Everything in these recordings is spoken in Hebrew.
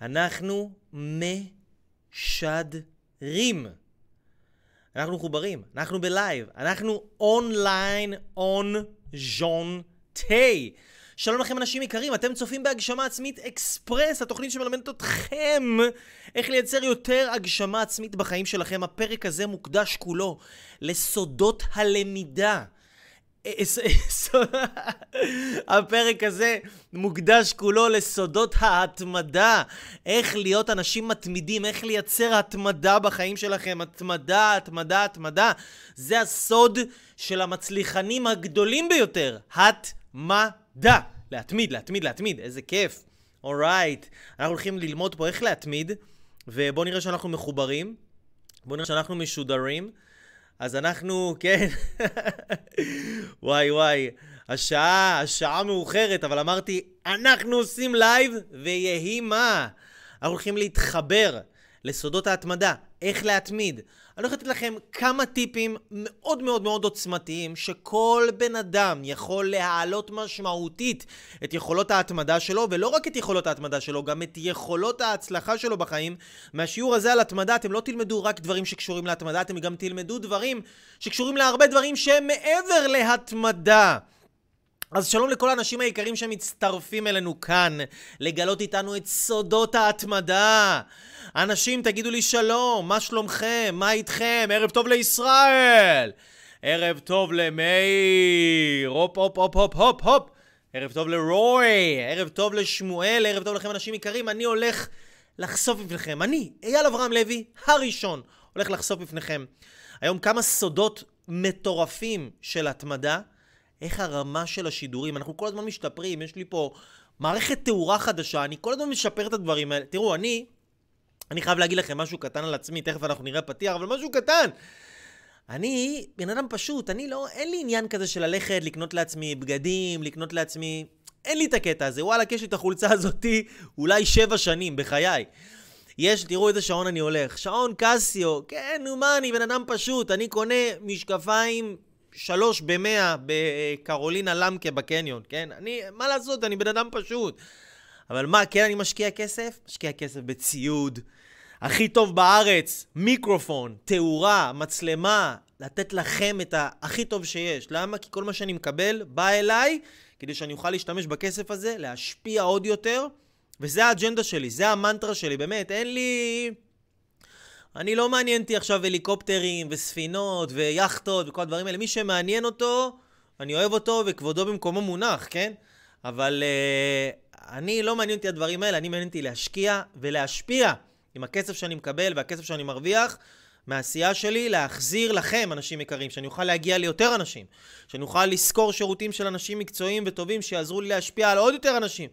אנחנו משדרים. אנחנו מחוברים, אנחנו בלייב, אנחנו אונליין און ז'ון טיי. שלום לכם אנשים יקרים, אתם צופים בהגשמה עצמית אקספרס, התוכנית שמלמדת אתכם איך לייצר יותר הגשמה עצמית בחיים שלכם. הפרק הזה מוקדש כולו לסודות הלמידה. הפרק הזה מוקדש כולו לסודות ההתמדה. איך להיות אנשים מתמידים, איך לייצר התמדה בחיים שלכם. התמדה, התמדה, התמדה. זה הסוד של המצליחנים הגדולים ביותר. התמדה. להתמיד, להתמיד, להתמיד. איזה כיף. אורייט. אנחנו הולכים ללמוד פה איך להתמיד, ובואו נראה שאנחנו מחוברים. בואו נראה שאנחנו משודרים. אז אנחנו, כן, וואי וואי, השעה, השעה מאוחרת, אבל אמרתי, אנחנו עושים לייב, ויהי מה. אנחנו הולכים להתחבר לסודות ההתמדה, איך להתמיד. אני הולך לתת לכם כמה טיפים מאוד מאוד מאוד עוצמתיים, שכל בן אדם יכול להעלות משמעותית את יכולות ההתמדה שלו, ולא רק את יכולות ההתמדה שלו, גם את יכולות ההצלחה שלו בחיים. מהשיעור הזה על התמדה אתם לא תלמדו רק דברים שקשורים להתמדה, אתם גם תלמדו דברים שקשורים להרבה דברים שהם מעבר להתמדה. אז שלום לכל האנשים היקרים שמצטרפים אלינו כאן, לגלות איתנו את סודות ההתמדה. אנשים, תגידו לי שלום, מה שלומכם? מה איתכם? ערב טוב לישראל! ערב טוב למאיר! הופ הופ הופ הופ הופ הופ! ערב טוב לרוי! ערב טוב לשמואל! ערב טוב לכם אנשים יקרים! אני הולך לחשוף בפניכם, אני, אייל אברהם לוי, הראשון, הולך לחשוף בפניכם היום כמה סודות מטורפים של התמדה. איך הרמה של השידורים, אנחנו כל הזמן משתפרים, יש לי פה מערכת תאורה חדשה, אני כל הזמן משפר את הדברים האלה. תראו, אני, אני חייב להגיד לכם משהו קטן על עצמי, תכף אנחנו נראה פתיח, אבל משהו קטן. אני בן אדם פשוט, אני לא, אין לי עניין כזה של ללכת, לקנות לעצמי בגדים, לקנות לעצמי... אין לי את הקטע הזה, וואלה, יש לי את החולצה הזאתי אולי שבע שנים בחיי. יש, תראו איזה שעון אני הולך. שעון קסיו, כן, נו מה, אני בן אדם פשוט. אני קונה משקפיים שלוש במאה בקרולינה למקה בקניון, כן? אני, מה לעשות, אני בן אדם פשוט. אבל מה, כן אני משקיע כסף? משקיע כסף בציוד. הכי טוב בארץ, מיקרופון, תאורה, מצלמה, לתת לכם את הכי טוב שיש. למה? כי כל מה שאני מקבל בא אליי כדי שאני אוכל להשתמש בכסף הזה, להשפיע עוד יותר, וזה האג'נדה שלי, זה המנטרה שלי, באמת, אין לי... אני לא מעניין אותי עכשיו הליקופטרים וספינות ויאכטות וכל הדברים האלה. מי שמעניין אותו, אני אוהב אותו וכבודו במקומו מונח, כן? אבל uh, אני לא מעניין אותי הדברים האלה, אני מעניין אותי להשקיע ולהשפיע עם הכסף שאני מקבל והכסף שאני מרוויח מהעשייה שלי, להחזיר לכם, אנשים יקרים, שאני אוכל להגיע ליותר אנשים, שאני אוכל לשכור שירותים של אנשים מקצועיים וטובים שיעזרו לי להשפיע על עוד יותר אנשים.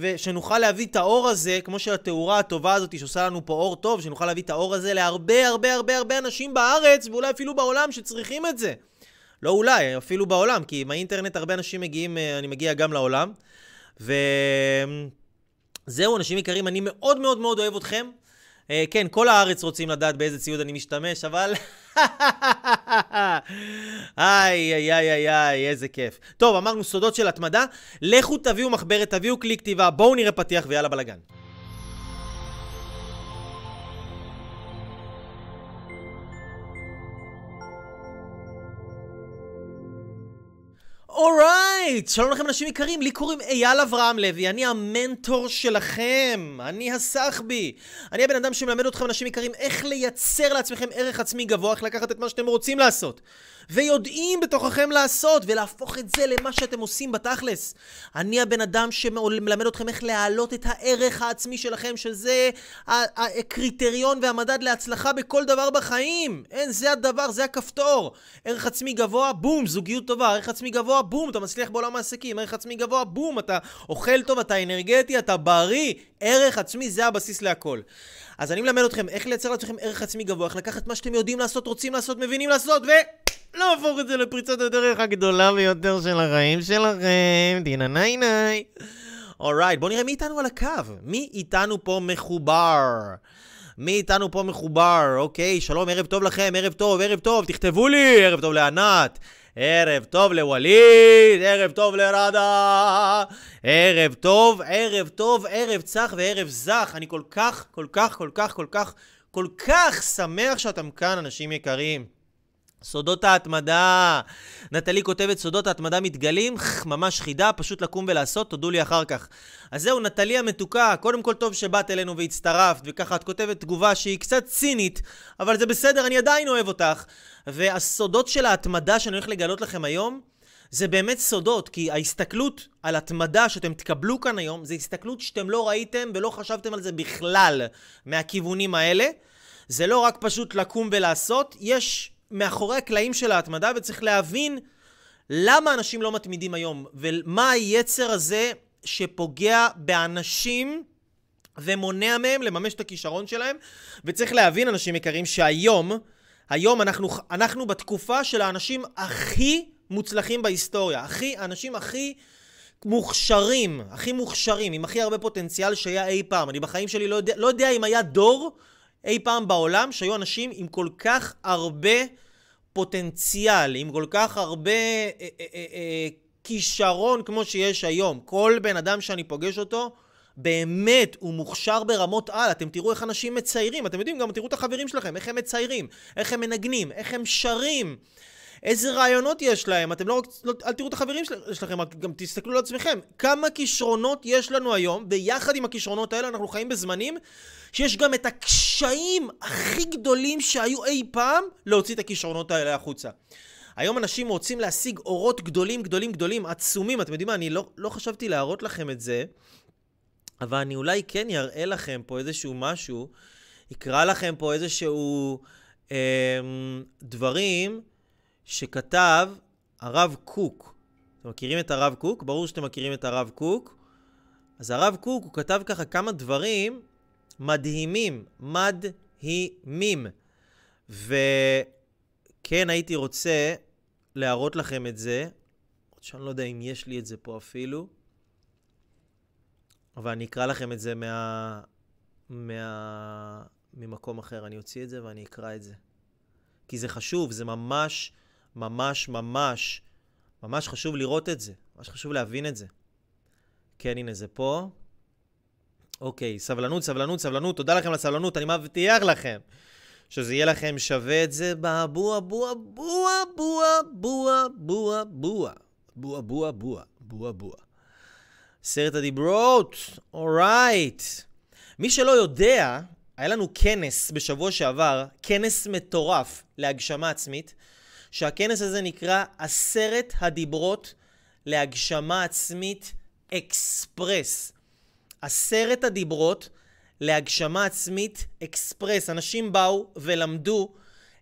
ושנוכל להביא את האור הזה, כמו שהתאורה הטובה הזאת שעושה לנו פה אור טוב, שנוכל להביא את האור הזה להרבה הרבה הרבה הרבה אנשים בארץ, ואולי אפילו בעולם שצריכים את זה. לא אולי, אפילו בעולם, כי עם האינטרנט הרבה אנשים מגיעים, אה, אני מגיע גם לעולם. וזהו, אנשים יקרים, אני מאוד מאוד מאוד אוהב אתכם. אה, כן, כל הארץ רוצים לדעת באיזה ציוד אני משתמש, אבל... איי, איי, איי, איי, איי, איזה כיף. טוב, אמרנו סודות של התמדה. לכו תביאו מחברת, תביאו כלי כתיבה, בואו נראה פתיח ויאללה בלאגן. אורייט! שלום לכם אנשים יקרים, לי קוראים אייל אברהם לוי, אני המנטור שלכם, אני הסחבי. אני הבן אדם שמלמד אתכם אנשים יקרים איך לייצר לעצמכם ערך עצמי גבוה, איך לקחת את מה שאתם רוצים לעשות. ויודעים בתוככם לעשות, ולהפוך את זה למה שאתם עושים בתכלס. אני הבן אדם שמלמד אתכם איך להעלות את הערך העצמי שלכם, שזה הקריטריון והמדד להצלחה בכל דבר בחיים. אין, זה הדבר, זה הכפתור. ערך עצמי גבוה, בום, זוגיות טובה. ערך עצמי גבוה, בום, אתה מצליח בעולם העסקים. ערך עצמי גבוה, בום, אתה אוכל טוב, אתה אנרגטי, אתה בריא. ערך עצמי זה הבסיס להכל. אז אני מלמד אתכם איך לייצר לעצמכם ערך עצמי גבוה, איך לקחת מה שאתם יודעים לעשות, רוצים לעשות, מבינים לעשות, ו... להפוך את זה לפריצת הדרך הגדולה ביותר של החיים שלכם. דינה ניי ניי. אורייט, בואו נראה מי איתנו על הקו. מי איתנו פה מחובר? מי איתנו פה מחובר? אוקיי, שלום, ערב טוב לכם, ערב טוב, ערב טוב, תכתבו לי, ערב טוב לענת, ערב טוב לווליד, ערב טוב לרדה, ערב טוב, ערב טוב, ערב צח וערב זך. אני כל כך, כל כך, כל כך, כל כך, כל כך שמח שאתם כאן, אנשים יקרים. סודות ההתמדה. נטלי כותבת, סודות ההתמדה מתגלים, ממש חידה, פשוט לקום ולעשות, תודו לי אחר כך. אז זהו, נטלי המתוקה, קודם כל טוב שבאת אלינו והצטרפת, וככה את כותבת תגובה שהיא קצת צינית, אבל זה בסדר, אני עדיין אוהב אותך. והסודות של ההתמדה שאני הולך לגלות לכם היום, זה באמת סודות, כי ההסתכלות על התמדה שאתם תקבלו כאן היום, זה הסתכלות שאתם לא ראיתם ולא חשבתם על זה בכלל מהכיוונים האלה. זה לא רק פשוט לקום ולעשות, יש מאחורי הקלעים של ההתמדה, וצריך להבין למה אנשים לא מתמידים היום, ומה היצר הזה שפוגע באנשים ומונע מהם לממש את הכישרון שלהם. וצריך להבין, אנשים יקרים, שהיום, היום אנחנו, אנחנו בתקופה של האנשים הכי מוצלחים בהיסטוריה. הכי, האנשים הכי... מוכשרים, הכי מוכשרים, עם הכי הרבה פוטנציאל שהיה אי פעם. אני בחיים שלי לא יודע, לא יודע אם היה דור אי פעם בעולם שהיו אנשים עם כל כך הרבה פוטנציאל, עם כל כך הרבה אה, אה, אה, כישרון כמו שיש היום. כל בן אדם שאני פוגש אותו, באמת, הוא מוכשר ברמות על. אתם תראו איך אנשים מציירים, אתם יודעים, גם תראו את החברים שלכם, איך הם מציירים, איך הם מנגנים, איך הם שרים. איזה רעיונות יש להם, אתם לא רק, לא, אל תראו את החברים של, שלכם, גם תסתכלו על עצמכם. כמה כישרונות יש לנו היום, ויחד עם הכישרונות האלה אנחנו חיים בזמנים שיש גם את הקשיים הכי גדולים שהיו אי פעם להוציא את הכישרונות האלה החוצה. היום אנשים רוצים להשיג אורות גדולים, גדולים, גדולים, עצומים. אתם יודעים מה, אני לא, לא חשבתי להראות לכם את זה, אבל אני אולי כן אראה לכם פה איזשהו משהו, אקרא לכם פה איזשהו אה, דברים שכתב הרב קוק. אתם מכירים את הרב קוק? ברור שאתם מכירים את הרב קוק. אז הרב קוק, הוא כתב ככה כמה דברים מדהימים, מדהימים. וכן, הייתי רוצה להראות לכם את זה, עוד שאני לא יודע אם יש לי את זה פה אפילו, אבל אני אקרא לכם את זה מה... מה... ממקום אחר. אני אוציא את זה ואני אקרא את זה. כי זה חשוב, זה ממש, ממש, ממש, ממש חשוב לראות את זה. ממש חשוב להבין את זה. כן, הנה זה פה. אוקיי, סבלנות, סבלנות, סבלנות, תודה לכם על הסבלנות, אני מבטיח לכם שזה יהיה לכם שווה את זה בבוע, בוע, בוע, בוע, בוע, בוע, בוע, בוע, בוע, בוע, בוע, בוע. סרט הדיברות, אורייט. מי שלא יודע, היה לנו כנס בשבוע שעבר, כנס מטורף להגשמה עצמית, שהכנס הזה נקרא עשרת הדיברות להגשמה עצמית אקספרס. עשרת הדיברות להגשמה עצמית אקספרס. אנשים באו ולמדו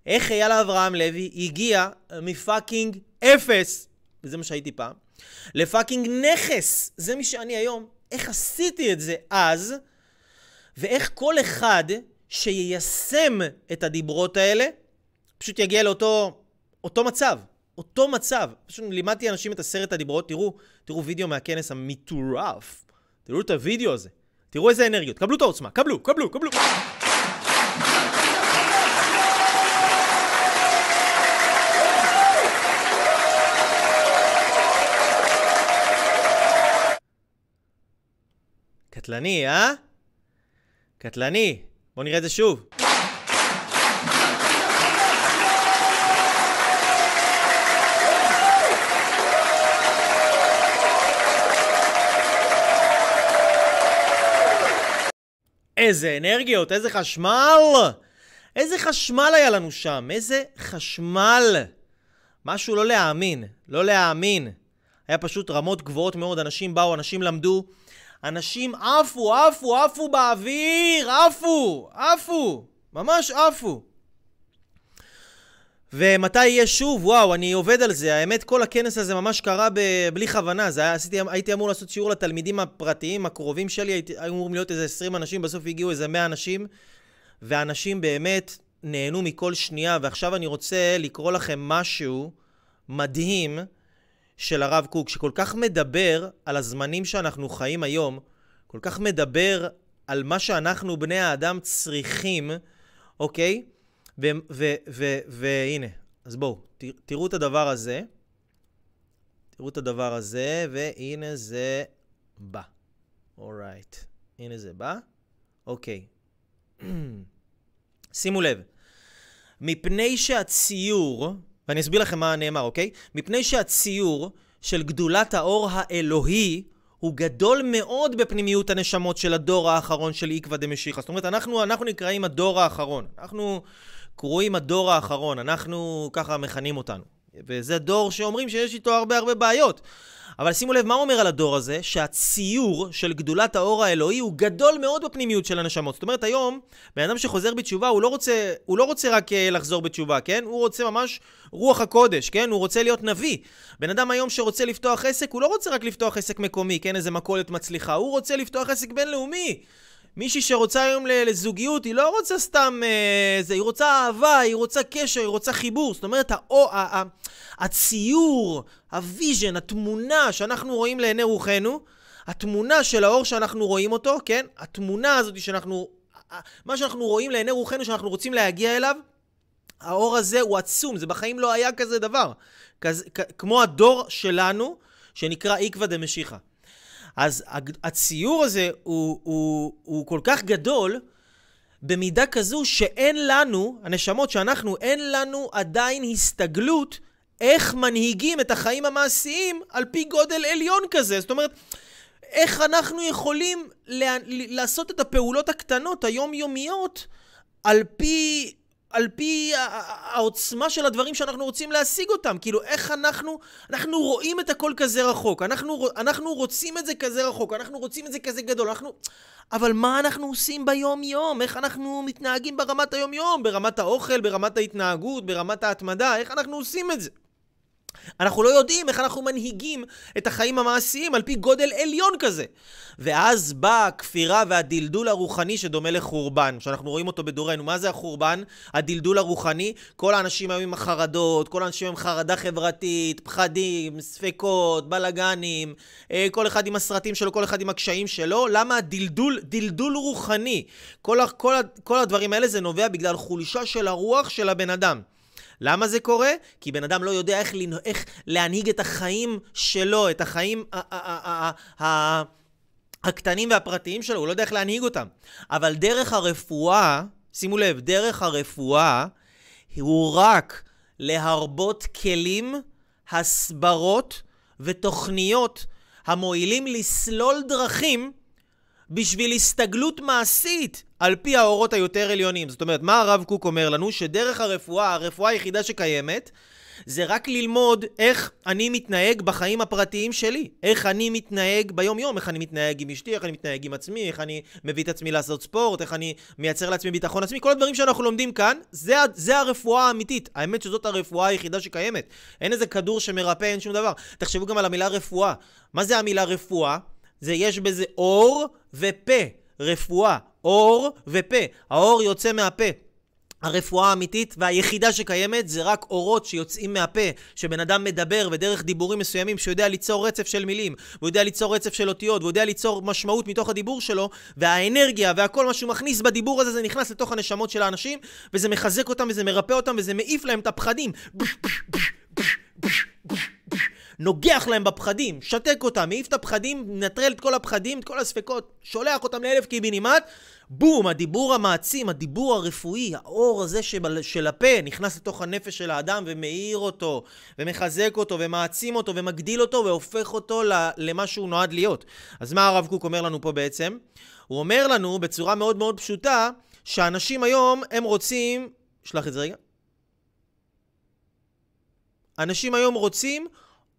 איך אייל אברהם לוי הגיע מפאקינג אפס, וזה מה שהייתי פעם, לפאקינג נכס. זה מי שאני היום. איך עשיתי את זה אז, ואיך כל אחד שיישם את הדיברות האלה, פשוט יגיע לאותו אותו מצב. אותו מצב. פשוט לימדתי אנשים את עשרת הדיברות, תראו, תראו וידאו מהכנס המטורף. תראו את הוידאו הזה. תראו איזה אנרגיות. קבלו את העוצמה. קבלו, קבלו, קבלו. קטלני, אה? קטלני. בואו נראה את זה שוב. איזה אנרגיות, איזה חשמל! איזה חשמל היה לנו שם, איזה חשמל! משהו לא להאמין, לא להאמין. היה פשוט רמות גבוהות מאוד, אנשים באו, אנשים למדו, אנשים עפו, עפו, עפו באוויר, עפו, עפו, ממש עפו. ומתי יהיה שוב? וואו, אני עובד על זה. האמת, כל הכנס הזה ממש קרה ב- בלי כוונה. זה היה, עשיתי, הייתי אמור לעשות שיעור לתלמידים הפרטיים, הקרובים שלי, היו אמורים להיות איזה 20 אנשים, בסוף הגיעו איזה 100 אנשים, ואנשים באמת נהנו מכל שנייה. ועכשיו אני רוצה לקרוא לכם משהו מדהים של הרב קוק, שכל כך מדבר על הזמנים שאנחנו חיים היום, כל כך מדבר על מה שאנחנו, בני האדם, צריכים, אוקיי? והנה, אז בואו, תראו את הדבר הזה. תראו את הדבר הזה, והנה זה בא. אורייט. Right. הנה זה בא. אוקיי. שימו לב. מפני שהציור, ואני אסביר לכם מה נאמר, אוקיי? מפני שהציור של גדולת האור האלוהי הוא גדול מאוד בפנימיות הנשמות של הדור האחרון של עקבא דמשיחא. זאת אומרת, אנחנו, אנחנו נקראים הדור האחרון. אנחנו קרואים הדור האחרון, אנחנו ככה מכנים אותנו. וזה דור שאומרים שיש איתו הרבה הרבה בעיות. אבל שימו לב, מה אומר על הדור הזה? שהציור של גדולת האור האלוהי הוא גדול מאוד בפנימיות של הנשמות. זאת אומרת, היום, בן אדם שחוזר בתשובה, הוא לא רוצה, הוא לא רוצה רק אה, לחזור בתשובה, כן? הוא רוצה ממש רוח הקודש, כן? הוא רוצה להיות נביא. בן אדם היום שרוצה לפתוח עסק, הוא לא רוצה רק לפתוח עסק מקומי, כן? איזה מכולת מצליחה. הוא רוצה לפתוח עסק בינלאומי. מישהי שרוצה היום לזוגיות, היא לא רוצה סתם אה, זה, היא רוצה אהבה, היא רוצה קשר, היא רוצה חיבור. זאת אומרת, האו, ה, ה, הציור, ה vision, התמונה שאנחנו רואים לעיני רוחנו, התמונה של האור שאנחנו רואים אותו, כן? התמונה הזאת שאנחנו... מה שאנחנו רואים לעיני רוחנו שאנחנו רוצים להגיע אליו, האור הזה הוא עצום, זה בחיים לא היה כזה דבר. כזה, כ, כמו הדור שלנו, שנקרא עקבא דמשיחא. אז הציור הזה הוא, הוא, הוא כל כך גדול, במידה כזו שאין לנו, הנשמות שאנחנו, אין לנו עדיין הסתגלות איך מנהיגים את החיים המעשיים על פי גודל עליון כזה. זאת אומרת, איך אנחנו יכולים לה, לעשות את הפעולות הקטנות, היומיומיות, על פי על פי העוצמה של הדברים שאנחנו רוצים להשיג אותם. כאילו, איך אנחנו, אנחנו רואים את הכל כזה רחוק, אנחנו, אנחנו רוצים את זה כזה רחוק, אנחנו רוצים את זה כזה גדול, אנחנו... אבל מה אנחנו עושים ביום-יום? איך אנחנו מתנהגים ברמת היום-יום? ברמת האוכל, ברמת ההתנהגות, ברמת ההתמדה? איך אנחנו עושים את זה? אנחנו לא יודעים איך אנחנו מנהיגים את החיים המעשיים על פי גודל עליון כזה. ואז באה הכפירה והדלדול הרוחני שדומה לחורבן, שאנחנו רואים אותו בדורנו. מה זה החורבן? הדלדול הרוחני? כל האנשים היום עם החרדות, כל האנשים עם חרדה חברתית, פחדים, ספקות, בלאגנים, אה, כל אחד עם הסרטים שלו, כל אחד עם הקשיים שלו. למה הדלדול, דלדול רוחני? כל, כל, כל הדברים האלה זה נובע בגלל חולשה של הרוח של הבן אדם. למה זה קורה? כי בן אדם לא יודע איך, לנה, איך להנהיג את החיים שלו, את החיים הקטנים והפרטיים שלו, הוא לא יודע איך להנהיג אותם. אבל דרך הרפואה, שימו לב, דרך הרפואה הוא רק להרבות כלים, הסברות ותוכניות המועילים לסלול דרכים בשביל הסתגלות מעשית על פי האורות היותר עליונים. זאת אומרת, מה הרב קוק אומר לנו? שדרך הרפואה, הרפואה היחידה שקיימת, זה רק ללמוד איך אני מתנהג בחיים הפרטיים שלי. איך אני מתנהג ביום-יום, איך אני מתנהג עם אשתי, איך אני מתנהג עם עצמי, איך אני מביא את עצמי לעשות ספורט, איך אני מייצר לעצמי ביטחון עצמי. כל הדברים שאנחנו לומדים כאן, זה, זה הרפואה האמיתית. האמת שזאת הרפואה היחידה שקיימת. אין איזה כדור שמרפא, אין שום דבר. תחשבו גם על המילה רפואה. מה זה המילה רפואה? זה יש בזה אור ופה. רפואה. אור ופה. האור יוצא מהפה. הרפואה האמיתית והיחידה שקיימת זה רק אורות שיוצאים מהפה, שבן אדם מדבר ודרך דיבורים מסוימים שהוא יודע ליצור רצף של מילים, הוא יודע ליצור רצף של אותיות, והוא יודע ליצור משמעות מתוך הדיבור שלו, והאנרגיה והכל מה שהוא מכניס בדיבור הזה זה נכנס לתוך הנשמות של האנשים, וזה מחזק אותם וזה מרפא אותם וזה מעיף להם את הפחדים. נוגח להם בפחדים, שתק אותם, מעיף את הפחדים, מנטרל את כל הפחדים, את כל הספקות, שולח אותם לאלף קיבינימט, בום, הדיבור המעצים, הדיבור הרפואי, האור הזה של, של הפה נכנס לתוך הנפש של האדם ומאיר אותו, ומחזק אותו, ומעצים אותו, ומגדיל אותו, והופך אותו למה שהוא נועד להיות. אז מה הרב קוק אומר לנו פה בעצם? הוא אומר לנו בצורה מאוד מאוד פשוטה, שאנשים היום, הם רוצים... שלח את זה רגע. אנשים היום רוצים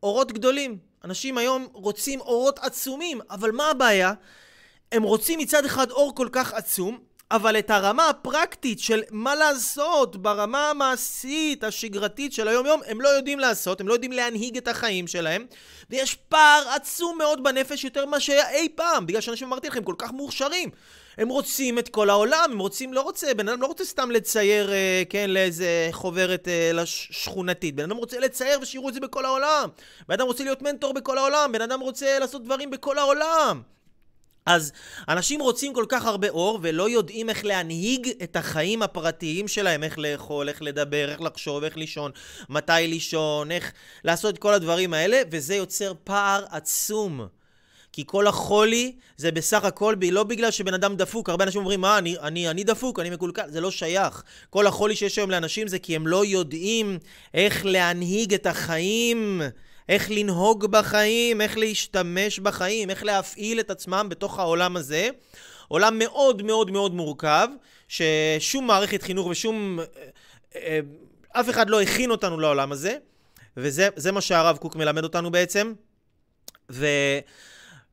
אורות גדולים. אנשים היום רוצים אורות עצומים, אבל מה הבעיה? הם רוצים מצד אחד אור כל כך עצום, אבל את הרמה הפרקטית של מה לעשות ברמה המעשית, השגרתית של היום-יום, הם לא יודעים לעשות, הם לא יודעים להנהיג את החיים שלהם, ויש פער עצום מאוד בנפש יותר ממה שהיה אי פעם, בגלל שאנשים, אמרתי לכם, כל כך מוכשרים. הם רוצים את כל העולם, הם רוצים, לא רוצה, בן אדם לא רוצה סתם לצייר, אה, כן, לאיזה חוברת אה, שכונתית. בן אדם רוצה לצייר ושיראו את זה בכל העולם. בן אדם רוצה להיות מנטור בכל העולם, בן אדם רוצה לעשות דברים בכל העולם. אז אנשים רוצים כל כך הרבה אור ולא יודעים איך להנהיג את החיים הפרטיים שלהם, איך לאכול, איך לדבר, איך לחשוב, איך לישון, מתי לישון, איך לעשות את כל הדברים האלה, וזה יוצר פער עצום. כי כל החולי זה בסך הכל לא בגלל שבן אדם דפוק. הרבה אנשים אומרים, מה, אני, אני, אני דפוק, אני מקולקל. זה לא שייך. כל החולי שיש היום לאנשים זה כי הם לא יודעים איך להנהיג את החיים. איך לנהוג בחיים, איך להשתמש בחיים, איך להפעיל את עצמם בתוך העולם הזה. עולם מאוד מאוד מאוד מורכב, ששום מערכת חינוך ושום... אה, אה, אף אחד לא הכין אותנו לעולם הזה, וזה מה שהרב קוק מלמד אותנו בעצם. ו...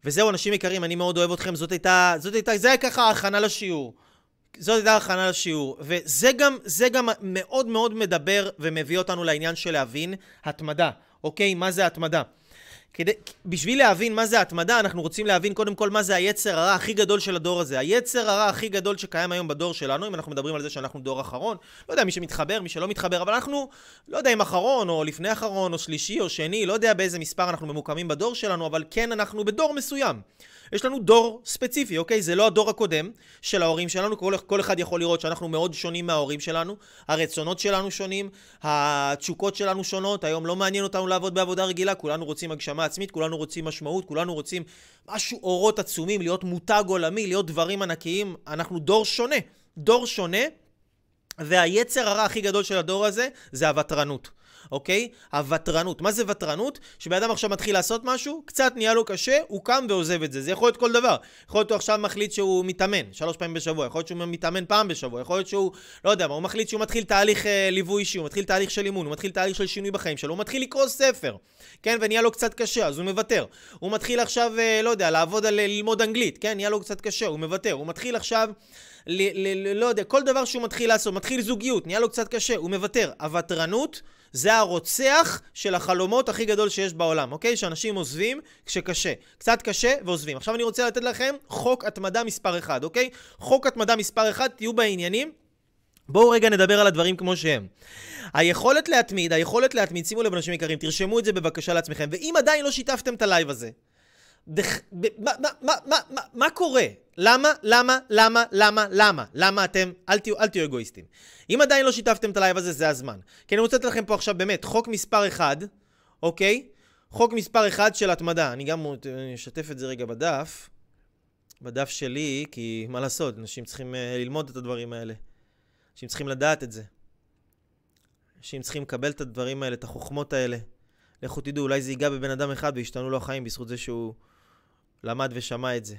וזהו, אנשים יקרים, אני מאוד אוהב אתכם, זאת הייתה, זאת הייתה, זה היה ככה הכנה לשיעור. זאת הייתה הכנה לשיעור. וזה גם, גם מאוד מאוד מדבר ומביא אותנו לעניין של להבין התמדה. אוקיי? מה זה התמדה? כדי, בשביל להבין מה זה התמדה, אנחנו רוצים להבין קודם כל מה זה היצר הרע הכי גדול של הדור הזה. היצר הרע הכי גדול שקיים היום בדור שלנו, אם אנחנו מדברים על זה שאנחנו דור אחרון, לא יודע מי שמתחבר, מי שלא מתחבר, אבל אנחנו, לא יודע אם אחרון, או לפני אחרון, או שלישי, או שני, לא יודע באיזה מספר אנחנו ממוקמים בדור שלנו, אבל כן אנחנו בדור מסוים. יש לנו דור ספציפי, אוקיי? זה לא הדור הקודם של ההורים שלנו, כל, כל אחד יכול לראות שאנחנו מאוד שונים מההורים שלנו, הרצונות שלנו שונים, התשוקות שלנו שונות, היום לא מעניין אותנו לעבוד בעבודה רגילה, כולנו רוצים הגשמה עצמית, כולנו רוצים משמעות, כולנו רוצים משהו, אורות עצומים, להיות מותג עולמי, להיות דברים ענקיים, אנחנו דור שונה, דור שונה, והיצר הרע הכי גדול של הדור הזה זה הוותרנות. אוקיי? הוותרנות. מה זה ותרנות? שבן אדם עכשיו מתחיל לעשות משהו, קצת נהיה לו קשה, הוא קם ועוזב את זה. זה יכול להיות כל דבר. יכול להיות הוא עכשיו מחליט שהוא מתאמן שלוש פעמים בשבוע, יכול להיות שהוא מתאמן פעם בשבוע, יכול להיות שהוא, לא יודע מה, הוא מחליט שהוא מתחיל תהליך אה, ליווי אישי, הוא מתחיל תהליך של אימון, הוא מתחיל תהליך של שינוי בחיים שלו, הוא מתחיל לקרוא ספר, כן? ונהיה לו קצת קשה, אז הוא מוותר. הוא מתחיל עכשיו, אה, לא יודע, לעבוד על אה, ללמוד אנגלית, כן? נהיה לו קצת קשה, הוא מוותר. הוא מתחיל עכשיו... ל- ל- ל- לא יודע, כל דבר שהוא מתחיל לעשות, מתחיל זוגיות, נהיה לו קצת קשה, הוא מוותר. הוותרנות זה הרוצח של החלומות הכי גדול שיש בעולם, אוקיי? שאנשים עוזבים כשקשה. קצת קשה ועוזבים. עכשיו אני רוצה לתת לכם חוק התמדה מספר 1, אוקיי? חוק התמדה מספר 1, תהיו בעניינים. בואו רגע נדבר על הדברים כמו שהם. היכולת להתמיד, היכולת להתמיד, שימו לב אנשים יקרים, תרשמו את זה בבקשה לעצמכם. ואם עדיין לא שיתפתם את הלייב הזה, דח... מה, מה, מה, מה, מה קורה? למה, למה, למה, למה, למה? למה אתם? אל תהיו, אל תהיו אגואיסטים. אם עדיין לא שיתפתם את הלייב הזה, זה הזמן. כי אני רוצה לתת לכם פה עכשיו באמת חוק מספר 1, אוקיי? חוק מספר 1 של התמדה. אני גם אשתף את זה רגע בדף. בדף שלי, כי מה לעשות, אנשים צריכים uh, ללמוד את הדברים האלה. אנשים צריכים לדעת את זה. אנשים צריכים לקבל את הדברים האלה, את החוכמות האלה. לכו תדעו, אולי זה ייגע בבן אדם אחד וישתנו לו החיים בזכות זה שהוא למד ושמע את זה.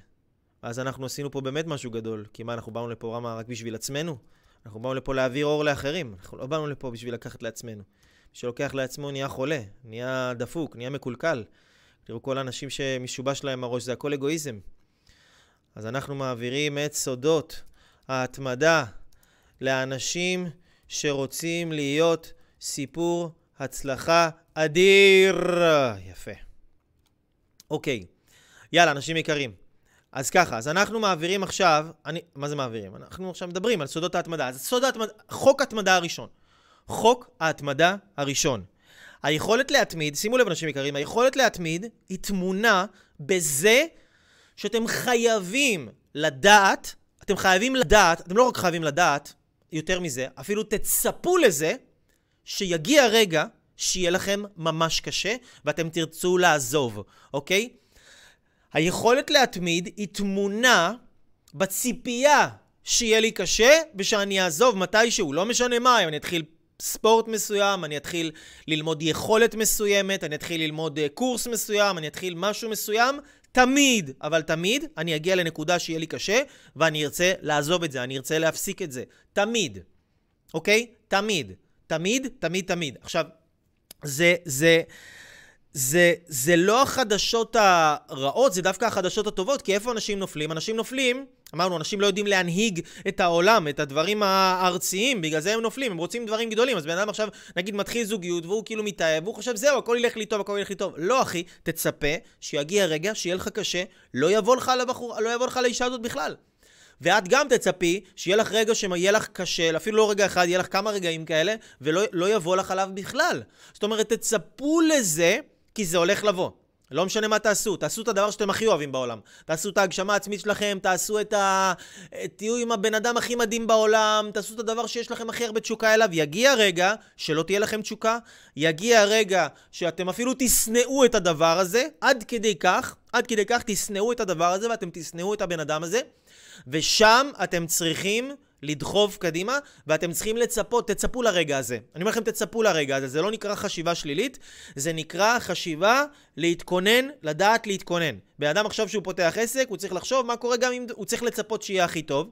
אז אנחנו עשינו פה באמת משהו גדול. כי מה, אנחנו באנו לפה רמה רק בשביל עצמנו? אנחנו באנו לפה להעביר אור לאחרים. אנחנו לא באנו לפה בשביל לקחת לעצמנו. מי שלוקח לעצמו נהיה חולה, נהיה דפוק, נהיה מקולקל. תראו כל האנשים שמשובש להם הראש, זה הכל אגואיזם. אז אנחנו מעבירים את סודות ההתמדה לאנשים שרוצים להיות סיפור הצלחה אדיר. יפה. אוקיי, יאללה, אנשים יקרים. אז ככה, אז אנחנו מעבירים עכשיו, אני, מה זה מעבירים? אנחנו עכשיו מדברים על סודות ההתמדה. אז סוד ההתמדה, חוק ההתמדה הראשון. חוק ההתמדה הראשון. היכולת להתמיד, שימו לב אנשים יקרים, היכולת להתמיד היא תמונה בזה שאתם חייבים לדעת, אתם חייבים לדעת, אתם לא רק חייבים לדעת, יותר מזה, אפילו תצפו לזה שיגיע רגע שיהיה לכם ממש קשה ואתם תרצו לעזוב, אוקיי? היכולת להתמיד היא תמונה בציפייה שיהיה לי קשה ושאני אעזוב מתישהו, לא משנה מה, אם אני אתחיל ספורט מסוים, אני אתחיל ללמוד יכולת מסוימת, אני אתחיל ללמוד אה, קורס מסוים, אני אתחיל משהו מסוים, תמיד, אבל תמיד אני אגיע לנקודה שיהיה לי קשה ואני ארצה לעזוב את זה, אני ארצה להפסיק את זה. תמיד. אוקיי? תמיד. תמיד, תמיד, תמיד. עכשיו, זה, זה, זה, זה לא החדשות הרעות, זה דווקא החדשות הטובות, כי איפה אנשים נופלים? אנשים נופלים, אמרנו, אנשים לא יודעים להנהיג את העולם, את הדברים הארציים, בגלל זה הם נופלים, הם רוצים דברים גדולים. אז בן אדם עכשיו, נגיד, מתחיל זוגיות, והוא כאילו מתאהב, והוא חושב, זהו, הכל ילך לי טוב, הכל ילך לי טוב. לא, אחי, תצפה שיגיע רגע, שיהיה לך קשה, לא יבוא לך לבחור, לא יבוא לך לאישה הזאת בכלל. ואת גם תצפי שיהיה לך רגע שיהיה לך קשה, אפילו לא רגע אחד, יהיה לך כמה רגעים כאלה, ולא לא יבוא לך עליו בכלל. זאת אומרת, תצפו לזה, כי זה הולך לבוא. לא משנה מה תעשו, תעשו את הדבר שאתם הכי אוהבים בעולם. תעשו את ההגשמה העצמית שלכם, תעשו את ה... תהיו עם הבן אדם הכי מדהים בעולם, תעשו את הדבר שיש לכם הכי הרבה תשוקה אליו. יגיע רגע שלא תהיה לכם תשוקה, יגיע רגע שאתם אפילו תשנאו את הדבר הזה, עד כדי כך, עד כדי כך תשנאו את הדבר הזה ואתם תשנאו את הבן אדם הזה, ושם אתם צריכים לדחוף קדימה, ואתם צריכים לצפות, תצפו לרגע הזה. אני אומר לכם, תצפו לרגע הזה. זה לא נקרא חשיבה שלילית, זה נקרא חשיבה להתכונן, לדעת להתכונן. בן אדם עכשיו שהוא פותח עסק, הוא צריך לחשוב מה קורה גם אם... הוא צריך לצפות שיהיה הכי טוב.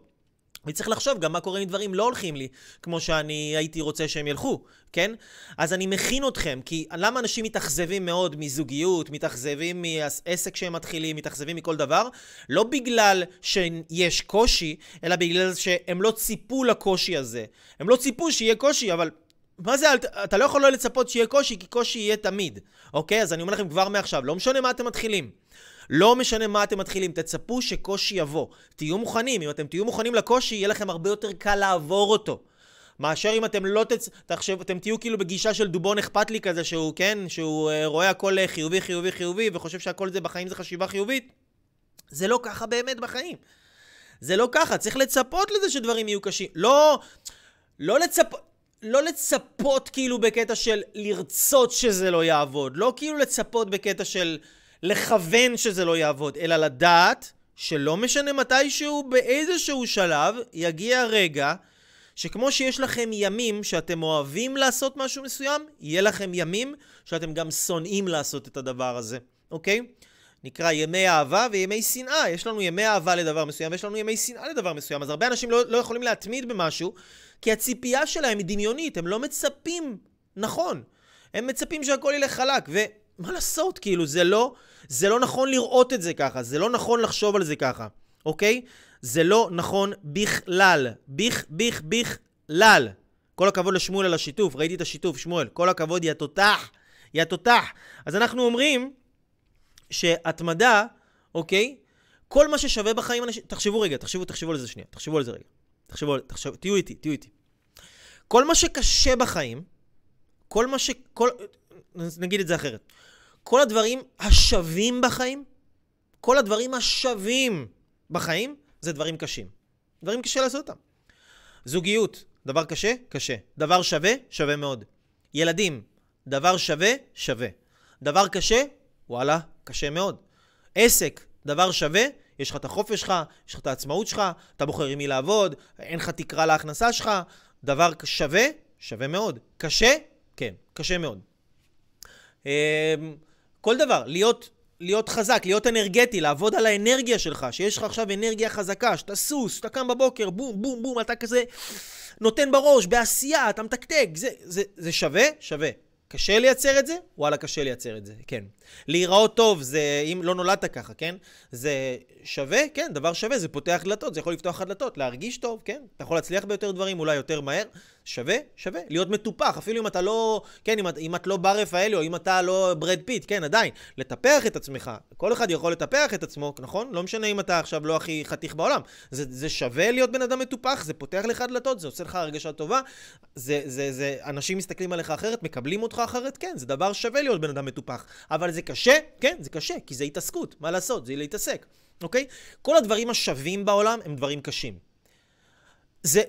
אני צריך לחשוב גם מה קורה אם דברים לא הולכים לי כמו שאני הייתי רוצה שהם ילכו, כן? אז אני מכין אתכם, כי למה אנשים מתאכזבים מאוד מזוגיות, מתאכזבים מעסק שהם מתחילים, מתאכזבים מכל דבר? לא בגלל שיש קושי, אלא בגלל שהם לא ציפו לקושי הזה. הם לא ציפו שיהיה קושי, אבל מה זה, אתה לא יכול לא לצפות שיהיה קושי, כי קושי יהיה תמיד, אוקיי? אז אני אומר לכם כבר מעכשיו, לא משנה מה אתם מתחילים. לא משנה מה אתם מתחילים, תצפו שקושי יבוא. תהיו מוכנים, אם אתם תהיו מוכנים לקושי, יהיה לכם הרבה יותר קל לעבור אותו. מאשר אם אתם לא תצ... תחשב, אתם תהיו כאילו בגישה של דובון אכפת לי כזה, שהוא, כן, שהוא uh, רואה הכל אה, חיובי, חיובי, חיובי, וחושב שהכל זה בחיים זה חשיבה חיובית. זה לא ככה באמת בחיים. זה לא ככה, צריך לצפות לזה שדברים יהיו קשים. לא, לא לצפות... לא לצפות כאילו בקטע של לרצות שזה לא יעבוד, לא כאילו לצפות בקטע של לכוון שזה לא יעבוד, אלא לדעת שלא משנה מתישהו, באיזשהו שלב, יגיע רגע שכמו שיש לכם ימים שאתם אוהבים לעשות משהו מסוים, יהיה לכם ימים שאתם גם שונאים לעשות את הדבר הזה, אוקיי? נקרא ימי אהבה וימי שנאה. יש לנו ימי אהבה לדבר מסוים ויש לנו ימי שנאה לדבר מסוים. אז הרבה אנשים לא, לא יכולים להתמיד במשהו, כי הציפייה שלהם היא דמיונית, הם לא מצפים נכון. הם מצפים שהכל ילך חלק, ומה לעשות, כאילו, זה לא, זה לא נכון לראות את זה ככה, זה לא נכון לחשוב על זה ככה, אוקיי? זה לא נכון בכלל. ביך, ביך, בכלל. כל הכבוד לשמואל על השיתוף, ראיתי את השיתוף, שמואל. כל הכבוד, יא תותח. יא תותח. אז אנחנו אומרים שהתמדה, אוקיי? כל מה ששווה בחיים, אנשים... תחשבו רגע, תחשבו, תחשבו על זה שנייה. תחשבו על זה רגע. תחשבו, תחשבו, תהיו איתי, תהיו איתי. כל מה שקשה בחיים, כל מה ש... כל... נגיד את זה אחרת. כל הדברים השווים בחיים, כל הדברים השווים בחיים, זה דברים קשים. דברים קשה לעשות אותם. זוגיות, דבר קשה? קשה. דבר שווה? שווה מאוד. ילדים, דבר שווה? שווה. דבר קשה? וואלה, קשה מאוד. עסק, דבר שווה? יש לך את החופש שלך, יש לך את העצמאות שלך, אתה בוחר עם מי לעבוד, אין לך תקרה להכנסה שלך. דבר שווה? שווה מאוד. קשה? כן, קשה מאוד. כל דבר, להיות, להיות חזק, להיות אנרגטי, לעבוד על האנרגיה שלך, שיש לך עכשיו אנרגיה חזקה, שאתה סוס, שאתה קם בבוקר, בום, בום, בום, אתה כזה נותן בראש, בעשייה, אתה מתקתק, זה, זה, זה שווה? שווה. קשה לייצר את זה? וואלה, קשה לייצר את זה, כן. להיראות טוב, זה, אם לא נולדת ככה, כן? זה שווה, כן, דבר שווה, זה פותח דלתות, זה יכול לפתוח דלתות, להרגיש טוב, כן? אתה יכול להצליח ביותר דברים, אולי יותר מהר. שווה, שווה. להיות מטופח, אפילו אם אתה לא, כן, אם, אם את לא בר רפאלי, או אם אתה לא ברד פיט, כן, עדיין. לטפח את עצמך. כל אחד יכול לטפח את עצמו, נכון? לא משנה אם אתה עכשיו לא הכי חתיך בעולם. זה, זה שווה להיות בן אדם מטופח, זה פותח לך דלתות, זה עושה לך הרגשה טובה. זה, זה, זה, אנשים מסתכלים עליך אחרת, מקבלים אותך אחרת, כן, זה דבר שווה להיות בן אדם מטופח. אבל זה קשה, כן, זה קשה, כי זה התעסקות, מה לעשות? זה להתעסק, אוקיי? כל הדברים השווים בעולם הם דברים קשים. זה,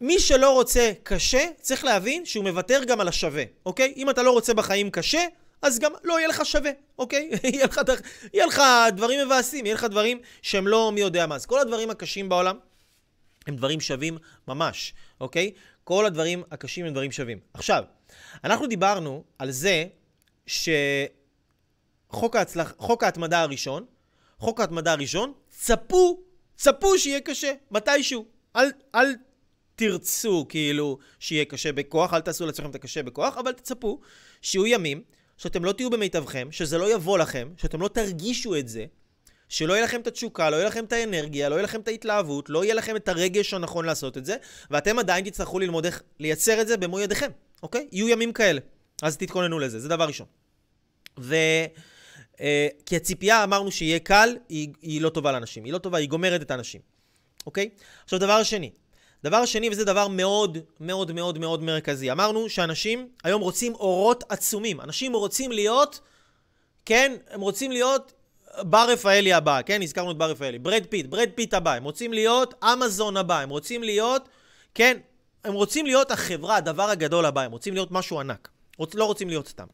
מי שלא רוצה קשה, צריך להבין שהוא מוותר גם על השווה, אוקיי? אם אתה לא רוצה בחיים קשה, אז גם לא יהיה לך שווה, אוקיי? יהיה, לך, יהיה לך דברים מבאסים, יהיה לך דברים שהם לא מי יודע מה. אז כל הדברים הקשים בעולם הם דברים שווים ממש, אוקיי? כל הדברים הקשים הם דברים שווים. עכשיו, אנחנו דיברנו על זה שחוק ההצלח... ההתמדה הראשון, חוק ההתמדה הראשון, צפו, צפו שיהיה קשה, מתישהו. אל, אל תרצו כאילו שיהיה קשה בכוח, אל תעשו לעצמכם את הקשה בכוח, אבל תצפו שיהיו ימים שאתם לא תהיו במיטבכם, שזה לא יבוא לכם, שאתם לא תרגישו את זה, שלא יהיה לכם את התשוקה, לא יהיה לכם את האנרגיה, לא יהיה לכם את ההתלהבות, לא יהיה לכם את הרגש הנכון לעשות את זה, ואתם עדיין תצטרכו ללמוד איך לייצר את זה במו ידיכם, אוקיי? יהיו ימים כאלה. אז תתכוננו לזה, זה דבר ראשון. ו... אה, כי הציפייה, אמרנו שיהיה קל, היא, היא לא טובה לאנשים. היא לא טובה, היא גומרת את האנשים. אוקיי? עכשיו, דבר שני. דבר שני, וזה דבר מאוד מאוד מאוד מאוד מרכזי. אמרנו שאנשים היום רוצים אורות עצומים. אנשים רוצים להיות כן? הם רוצים להיות בר רפאלי הבא, כן? הזכרנו את בר רפאלי. ברד פיט, ברד פיט הבא. הם רוצים להיות אמזון הבא. הם רוצים להיות, כן? הם רוצים להיות החברה, הדבר הגדול הבא. הם רוצים להיות משהו ענק. רוצ, לא רוצים להיות סתם.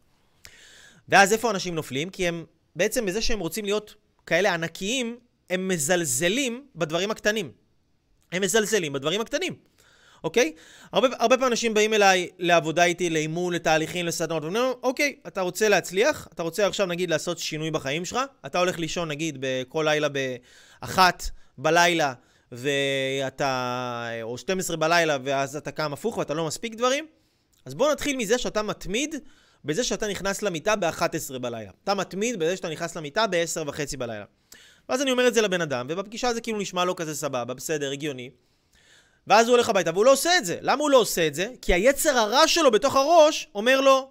ואז איפה אנשים נופלים? כי הם, בעצם בזה שהם רוצים להיות כאלה ענקיים, הם מזלזלים בדברים הקטנים. הם מזלזלים בדברים הקטנים. אוקיי? הרבה, הרבה פעמים אנשים באים אליי לעבודה איתי, לאימון, לתהליכים, לסדנות, ואומרים, אוקיי, אתה רוצה להצליח, אתה רוצה עכשיו נגיד לעשות שינוי בחיים שלך, אתה הולך לישון נגיד בכל לילה באחת בלילה, ואתה, או 12 בלילה, ואז אתה קם הפוך ואתה לא מספיק דברים, אז בוא נתחיל מזה שאתה מתמיד בזה שאתה נכנס למיטה ב-11 בלילה. אתה מתמיד בזה שאתה נכנס למיטה ב-10 וחצי בלילה. ואז אני אומר את זה לבן אדם, ובפגישה זה כאילו נשמע לו כזה סבבה, בסדר, הגיוני. ואז הוא הולך הביתה, והוא לא עושה את זה. למה הוא לא עושה את זה? כי היצר הרע שלו בתוך הראש אומר לו,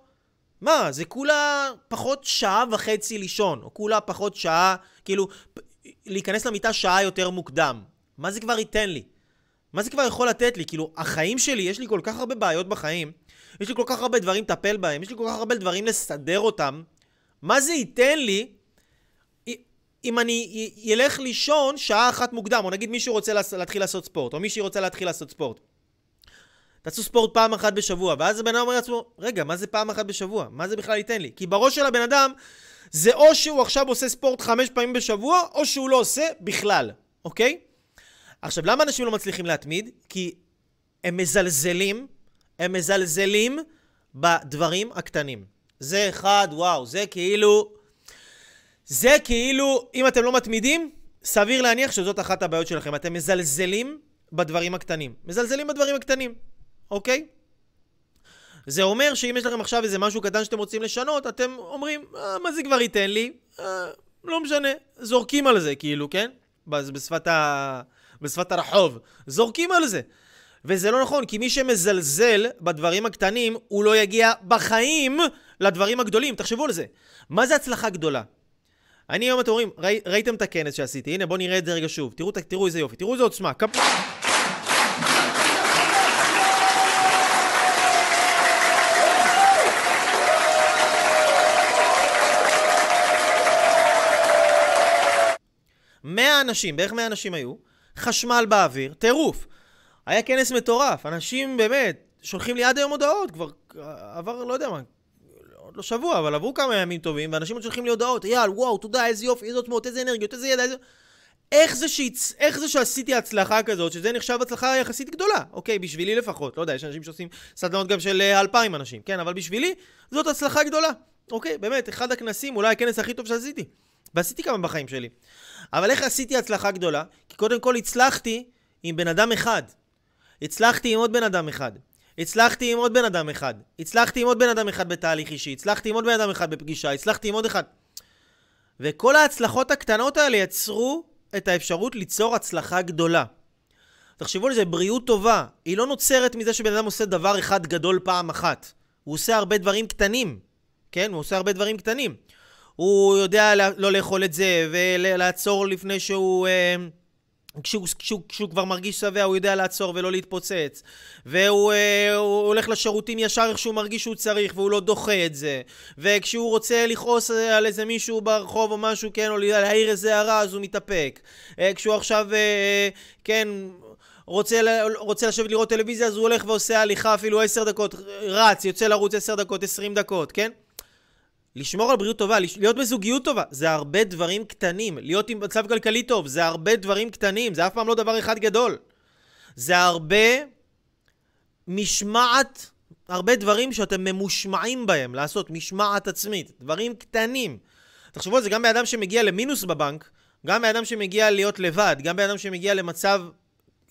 מה, זה כולה פחות שעה וחצי לישון, או כולה פחות שעה, כאילו, להיכנס למיטה שעה יותר מוקדם. מה זה כבר ייתן לי? מה זה כבר יכול לתת לי? כאילו, החיים שלי, יש לי כל כך הרבה בעיות בחיים, יש לי כל כך הרבה דברים לטפל בהם, יש לי כל כך הרבה דברים לסדר אותם. מה זה ייתן לי אם אני ילך לישון שעה אחת מוקדם, או נגיד מישהו רוצה להתחיל לעשות ספורט, או מישהי רוצה להתחיל לעשות ספורט. תעשו ספורט פעם אחת בשבוע, ואז הבן אדם אומר לעצמו, רגע, מה זה פעם אחת בשבוע? מה זה בכלל ייתן לי? כי בראש של הבן אדם, זה או שהוא עכשיו עושה ספורט חמש פעמים בשבוע, או שהוא לא עושה בכלל, אוקיי? עכשיו, למה אנשים לא מצליחים להתמיד? כי הם מזלזלים, הם מזלזלים בדברים הקטנים. זה אחד, וואו, זה כאילו... זה כאילו, אם אתם לא מתמידים, סביר להניח שזאת אחת הבעיות שלכם. אתם מזלזלים בדברים הקטנים. מזלזלים בדברים הקטנים, אוקיי? זה אומר שאם יש לכם עכשיו איזה משהו קטן שאתם רוצים לשנות, אתם אומרים, אה, מה זה כבר ייתן לי? אה, לא משנה. זורקים על זה, כאילו, כן? בשפת, ה... בשפת הרחוב. זורקים על זה. וזה לא נכון, כי מי שמזלזל בדברים הקטנים, הוא לא יגיע בחיים לדברים הגדולים. תחשבו על זה. מה זה הצלחה גדולה? אני היום אתם רואים, ראי, ראיתם את הכנס שעשיתי, הנה בואו נראה את זה רגע שוב. תראו, תראו איזה יופי, תראו איזה עוצמה. כפ... מאה אנשים, בערך מאה אנשים היו, חשמל באוויר, טירוף. היה כנס מטורף, אנשים באמת שולחים לי עד היום הודעות, כבר עבר, לא יודע מה, לא שבוע, אבל עברו כמה ימים טובים, ואנשים שולחים לי הודעות, אייל, וואו, תודה, איזה יופי, איזה עוצמות, איזה אנרגיות, איזה ידע, איזה... איך זה, שיצ... איך זה שעשיתי הצלחה כזאת, שזה נחשב הצלחה יחסית גדולה, אוקיי, בשבילי לפחות, לא יודע, יש אנשים שעושים סדנאות גם של אה, אלפיים אנשים, כן, אבל בשבילי זאת הצלחה גדולה, אוקיי, באמת, אחד הכנסים, אולי הכנס הכי טוב שעשיתי, ועשיתי כמה בחיים שלי. אבל איך עשיתי הצלחה גדולה? כי קודם כל הצלחתי עם בן אדם אחד. הצלחתי עם עוד בן אדם אחד. הצלחתי עם עוד בן אדם אחד. הצלחתי עם עוד בן אדם אחד בתהליך אישי. הצלחתי עם עוד בן אדם אחד בפגישה. הצלחתי עם עוד אחד. וכל ההצלחות הקטנות האלה יצרו את האפשרות ליצור הצלחה גדולה. תחשבו על זה, בריאות טובה, היא לא נוצרת מזה שבן אדם עושה דבר אחד גדול פעם אחת. הוא עושה הרבה דברים קטנים. כן? הוא עושה הרבה דברים קטנים. הוא יודע לא לאכול את זה, ולעצור לפני שהוא... אה, כשהוא, כשהוא, כשהוא כבר מרגיש שבע, הוא יודע לעצור ולא להתפוצץ. והוא אה, הולך לשירותים ישר איך שהוא מרגיש שהוא צריך, והוא לא דוחה את זה. וכשהוא רוצה לכעוס על איזה מישהו ברחוב או משהו, כן, או להעיר איזה הערה, אז הוא מתאפק. אה, כשהוא עכשיו, אה, כן... רוצה, רוצה לשבת לראות טלוויזיה, אז הוא הולך ועושה הליכה אפילו עשר דקות, רץ, יוצא לרוץ עשר דקות, עשרים דקות, כן? לשמור על בריאות טובה, להיות בזוגיות טובה, זה הרבה דברים קטנים. להיות עם מצב כלכלי טוב, זה הרבה דברים קטנים, זה אף פעם לא דבר אחד גדול. זה הרבה משמעת, הרבה דברים שאתם ממושמעים בהם, לעשות משמעת עצמית, דברים קטנים. תחשבו על זה, גם באדם שמגיע למינוס בבנק, גם באדם שמגיע להיות לבד, גם באדם שמגיע למצב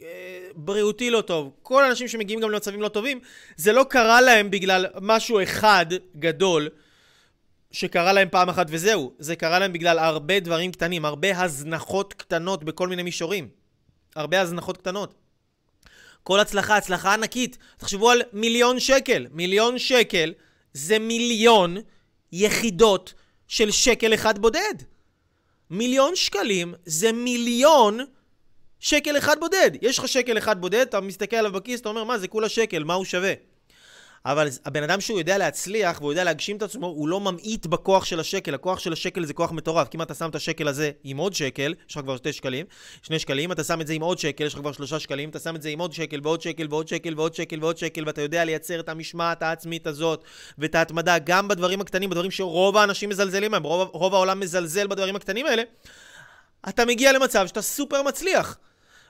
אה, בריאותי לא טוב, כל האנשים שמגיעים גם למצבים לא טובים, זה לא קרה להם בגלל משהו אחד גדול. שקרה להם פעם אחת וזהו, זה קרה להם בגלל הרבה דברים קטנים, הרבה הזנחות קטנות בכל מיני מישורים. הרבה הזנחות קטנות. כל הצלחה, הצלחה ענקית. תחשבו על מיליון שקל. מיליון שקל זה מיליון יחידות של שקל אחד בודד. מיליון שקלים זה מיליון שקל אחד בודד. יש לך שקל אחד בודד, אתה מסתכל עליו בכיס, אתה אומר, מה, זה כולה שקל, מה הוא שווה? אבל הבן אדם שהוא יודע להצליח והוא יודע להגשים את עצמו, הוא לא ממעיט בכוח של השקל. הכוח של השקל זה כוח מטורף. כי אם אתה שם את השקל הזה עם עוד שקל, יש לך כבר שתי שקלים, שני שקלים, אתה שם את זה עם עוד שקל, יש לך כבר שלושה שקלים, אתה שם את זה עם עוד שקל ועוד שקל ועוד שקל ועוד שקל ועוד שקל, ואתה יודע לייצר את המשמעת העצמית הזאת ואת ההתמדה גם בדברים הקטנים, בדברים שרוב האנשים מזלזלים בהם, רוב, רוב העולם מזלזל בדברים הקטנים האלה, אתה מגיע למצב שאתה סופר מצליח.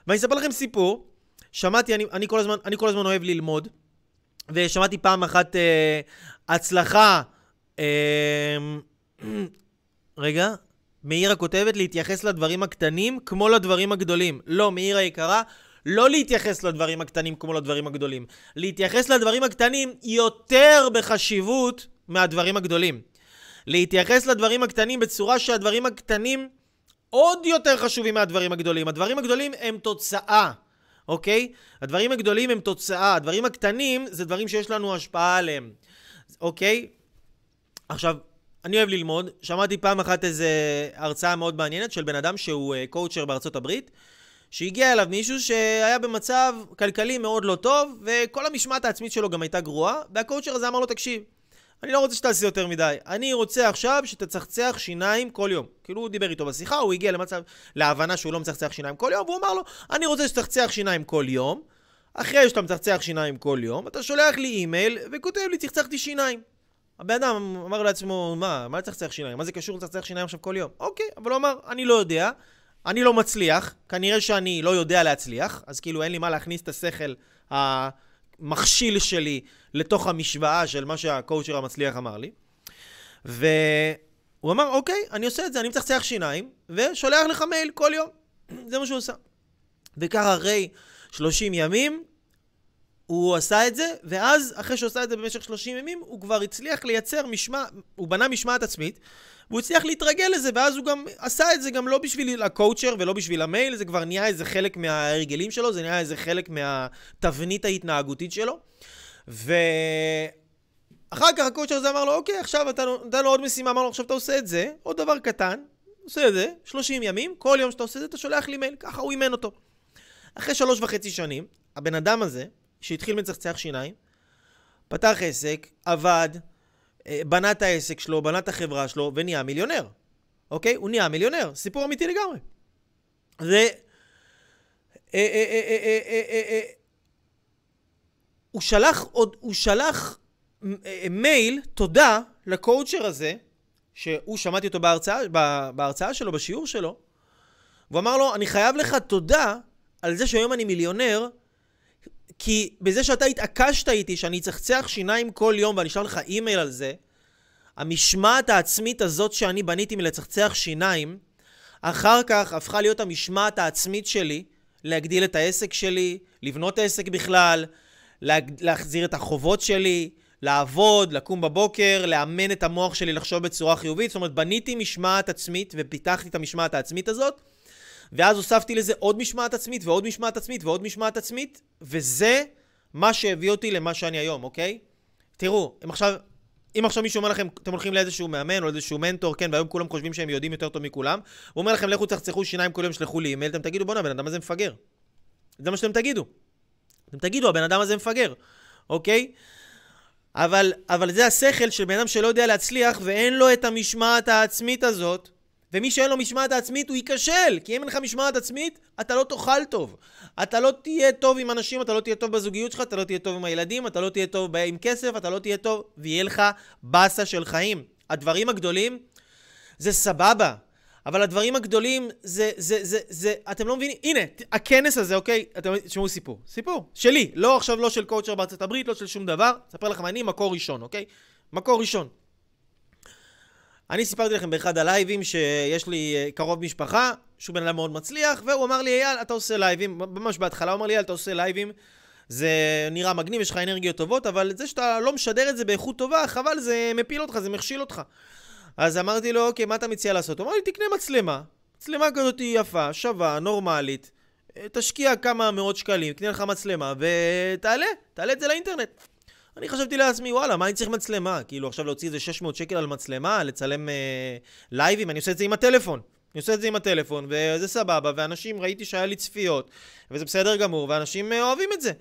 ואני אספר לכם סיפור, שמעתי, אני, אני, כל הזמן, אני כל הזמן אוהב ללמוד, ושמעתי פעם אחת אה, הצלחה, אה, רגע, מאירה כותבת להתייחס לדברים הקטנים כמו לדברים הגדולים. לא, מאירה יקרה, לא להתייחס לדברים הקטנים כמו לדברים הגדולים. להתייחס לדברים הקטנים יותר בחשיבות מהדברים הגדולים. להתייחס לדברים הקטנים בצורה שהדברים הקטנים עוד יותר חשובים מהדברים הגדולים. הדברים הגדולים הם תוצאה. אוקיי? הדברים הגדולים הם תוצאה, הדברים הקטנים זה דברים שיש לנו השפעה עליהם, אוקיי? עכשיו, אני אוהב ללמוד, שמעתי פעם אחת איזה הרצאה מאוד מעניינת של בן אדם שהוא קואוצ'ר אה, בארצות הברית, שהגיע אליו מישהו שהיה במצב כלכלי מאוד לא טוב, וכל המשמעת העצמית שלו גם הייתה גרועה, והקואוצ'ר הזה אמר לו, תקשיב, אני לא רוצה שתעשה יותר מדי. אני רוצה עכשיו שתצחצח שיניים כל יום. כאילו הוא דיבר איתו בשיחה, הוא הגיע למצב, להבנה שהוא לא מצחצח שיניים כל יום, והוא אמר לו, אני רוצה שתצחצח שיניים כל יום. אחרי שאתה מצחצח שיניים כל יום, אתה שולח לי אימייל וכותב לי, צחצחתי שיניים. הבן אדם אמר לעצמו, מה, מה לצחצח שיניים? מה זה קשור לצחצח שיניים עכשיו כל יום? אוקיי, אבל הוא אמר, אני לא יודע, אני לא מצליח, כנראה שאני לא יודע להצליח, אז כאילו אין לי מה להכניס את השכל המכשיל שלי לתוך המשוואה של מה שהקואוצ'ר המצליח אמר לי. והוא אמר, אוקיי, אני עושה את זה, אני מצחצח שיניים, ושולח לך מייל כל יום. זה מה שהוא עושה. וככה אחרי 30 ימים, הוא עשה את זה, ואז אחרי שהוא עשה את זה במשך 30 ימים, הוא כבר הצליח לייצר משמעת, הוא בנה משמעת עצמית, והוא הצליח להתרגל לזה, ואז הוא גם עשה את זה גם לא בשביל הקואוצ'ר ולא בשביל המייל, זה כבר נהיה איזה חלק מההרגלים שלו, זה נהיה איזה חלק מהתבנית ההתנהגותית שלו. ואחר כך הקואוצ'ר הזה אמר לו, אוקיי, עכשיו אתה נותן לו עוד משימה, אמר לו, עכשיו אתה עושה את זה, עוד דבר קטן, עושה את זה, 30 ימים, כל יום שאתה עושה את זה, אתה שולח לי מייל, ככה הוא אימן אותו. אחרי שלוש וחצי שנים, הבן אדם הזה, שהתחיל מצחצח שיניים, פתח עסק, עבד, בנה את העסק שלו, בנה את החברה שלו, ונהיה מיליונר. אוקיי? הוא נהיה מיליונר. סיפור אמיתי לגמרי. זה... הוא שלח עוד, הוא שלח אה, מייל תודה לקואוצ'ר הזה, שהוא, שמעתי אותו בהרצאה, בהרצאה שלו, בשיעור שלו, והוא אמר לו, אני חייב לך תודה על זה שהיום אני מיליונר, כי בזה שאתה התעקשת איתי שאני אצחצח שיניים כל יום ואני אשלח לך אימייל על זה, המשמעת העצמית הזאת שאני בניתי מלצחצח שיניים, אחר כך הפכה להיות המשמעת העצמית שלי להגדיל את העסק שלי, לבנות העסק בכלל, להחזיר את החובות שלי, לעבוד, לקום בבוקר, לאמן את המוח שלי לחשוב בצורה חיובית. זאת אומרת, בניתי משמעת עצמית ופיתחתי את המשמעת העצמית הזאת, ואז הוספתי לזה עוד משמעת עצמית ועוד משמעת עצמית ועוד משמעת עצמית, וזה מה שהביא אותי למה שאני היום, אוקיי? תראו, אם עכשיו, אם עכשיו מישהו אומר לכם, אתם הולכים לאיזשהו מאמן או לאיזשהו מנטור, כן, והיום כולם חושבים שהם יודעים יותר טוב מכולם, הוא אומר לכם, לכו תחצחו שיניים כל יום, שלחו לי אימייל, אתם תגידו, בואנה, הבן אדם הזה מפגר. זה מה שאתם תגידו. אתם תגידו, הבן אדם הזה מפגר, אוקיי? אבל, אבל זה השכל של בן אדם שלא יודע להצליח ואין לו את המשמעת העצמית הזאת, ומי שאין לו משמעת עצמית הוא ייכשל, כי אם אין לך משמעת עצמית, אתה לא תאכל טוב. אתה לא תהיה טוב עם אנשים, אתה לא תהיה טוב בזוגיות שלך, אתה לא תהיה טוב עם הילדים, אתה לא תהיה טוב עם כסף, אתה לא תהיה טוב, ויהיה לך באסה של חיים. הדברים הגדולים זה סבבה, אבל הדברים הגדולים זה, זה, זה, זה, אתם לא מבינים, הנה, הכנס הזה, אוקיי? אתם תשמעו סיפור. סיפור, שלי, לא עכשיו לא של קואוצ'ר בארצות הברית, לא של שום דבר. אספר לכם, אני מקור ראשון, אוקיי? מקור ראשון. אני סיפרתי לכם באחד הלייבים שיש לי אה, קרוב משפחה, שהוא בן אדם מאוד מצליח, והוא אמר לי, אייל, אתה עושה לייבים, ממש בהתחלה הוא אמר לי, אייל, אתה עושה לייבים, זה נראה מגניב, יש לך אנרגיות טובות, אבל זה שאתה לא משדר את זה באיכות טובה, חבל, זה מפיל אותך, זה מכשיל אותך. אז אמרתי לו, אוקיי, מה אתה מציע לעשות? הוא אמר לי, תקנה מצלמה. מצלמה כזאת יפה, שווה, נורמלית. תשקיע כמה מאות שקלים, תקנה לך מצלמה ותעלה, תעלה את זה לאינטרנט. אני חשבתי לעצמי, וואלה, מה אני צריך מצלמה? כאילו, עכשיו להוציא איזה 600 שקל על מצלמה, לצלם אה, לייבים, אני עושה את זה עם הטלפון. אני עושה את זה עם הטלפון, וזה סבבה, ואנשים, ראיתי שהיה לי צפיות, וזה בסדר גמור, ואנשים אה, אוהבים את זה.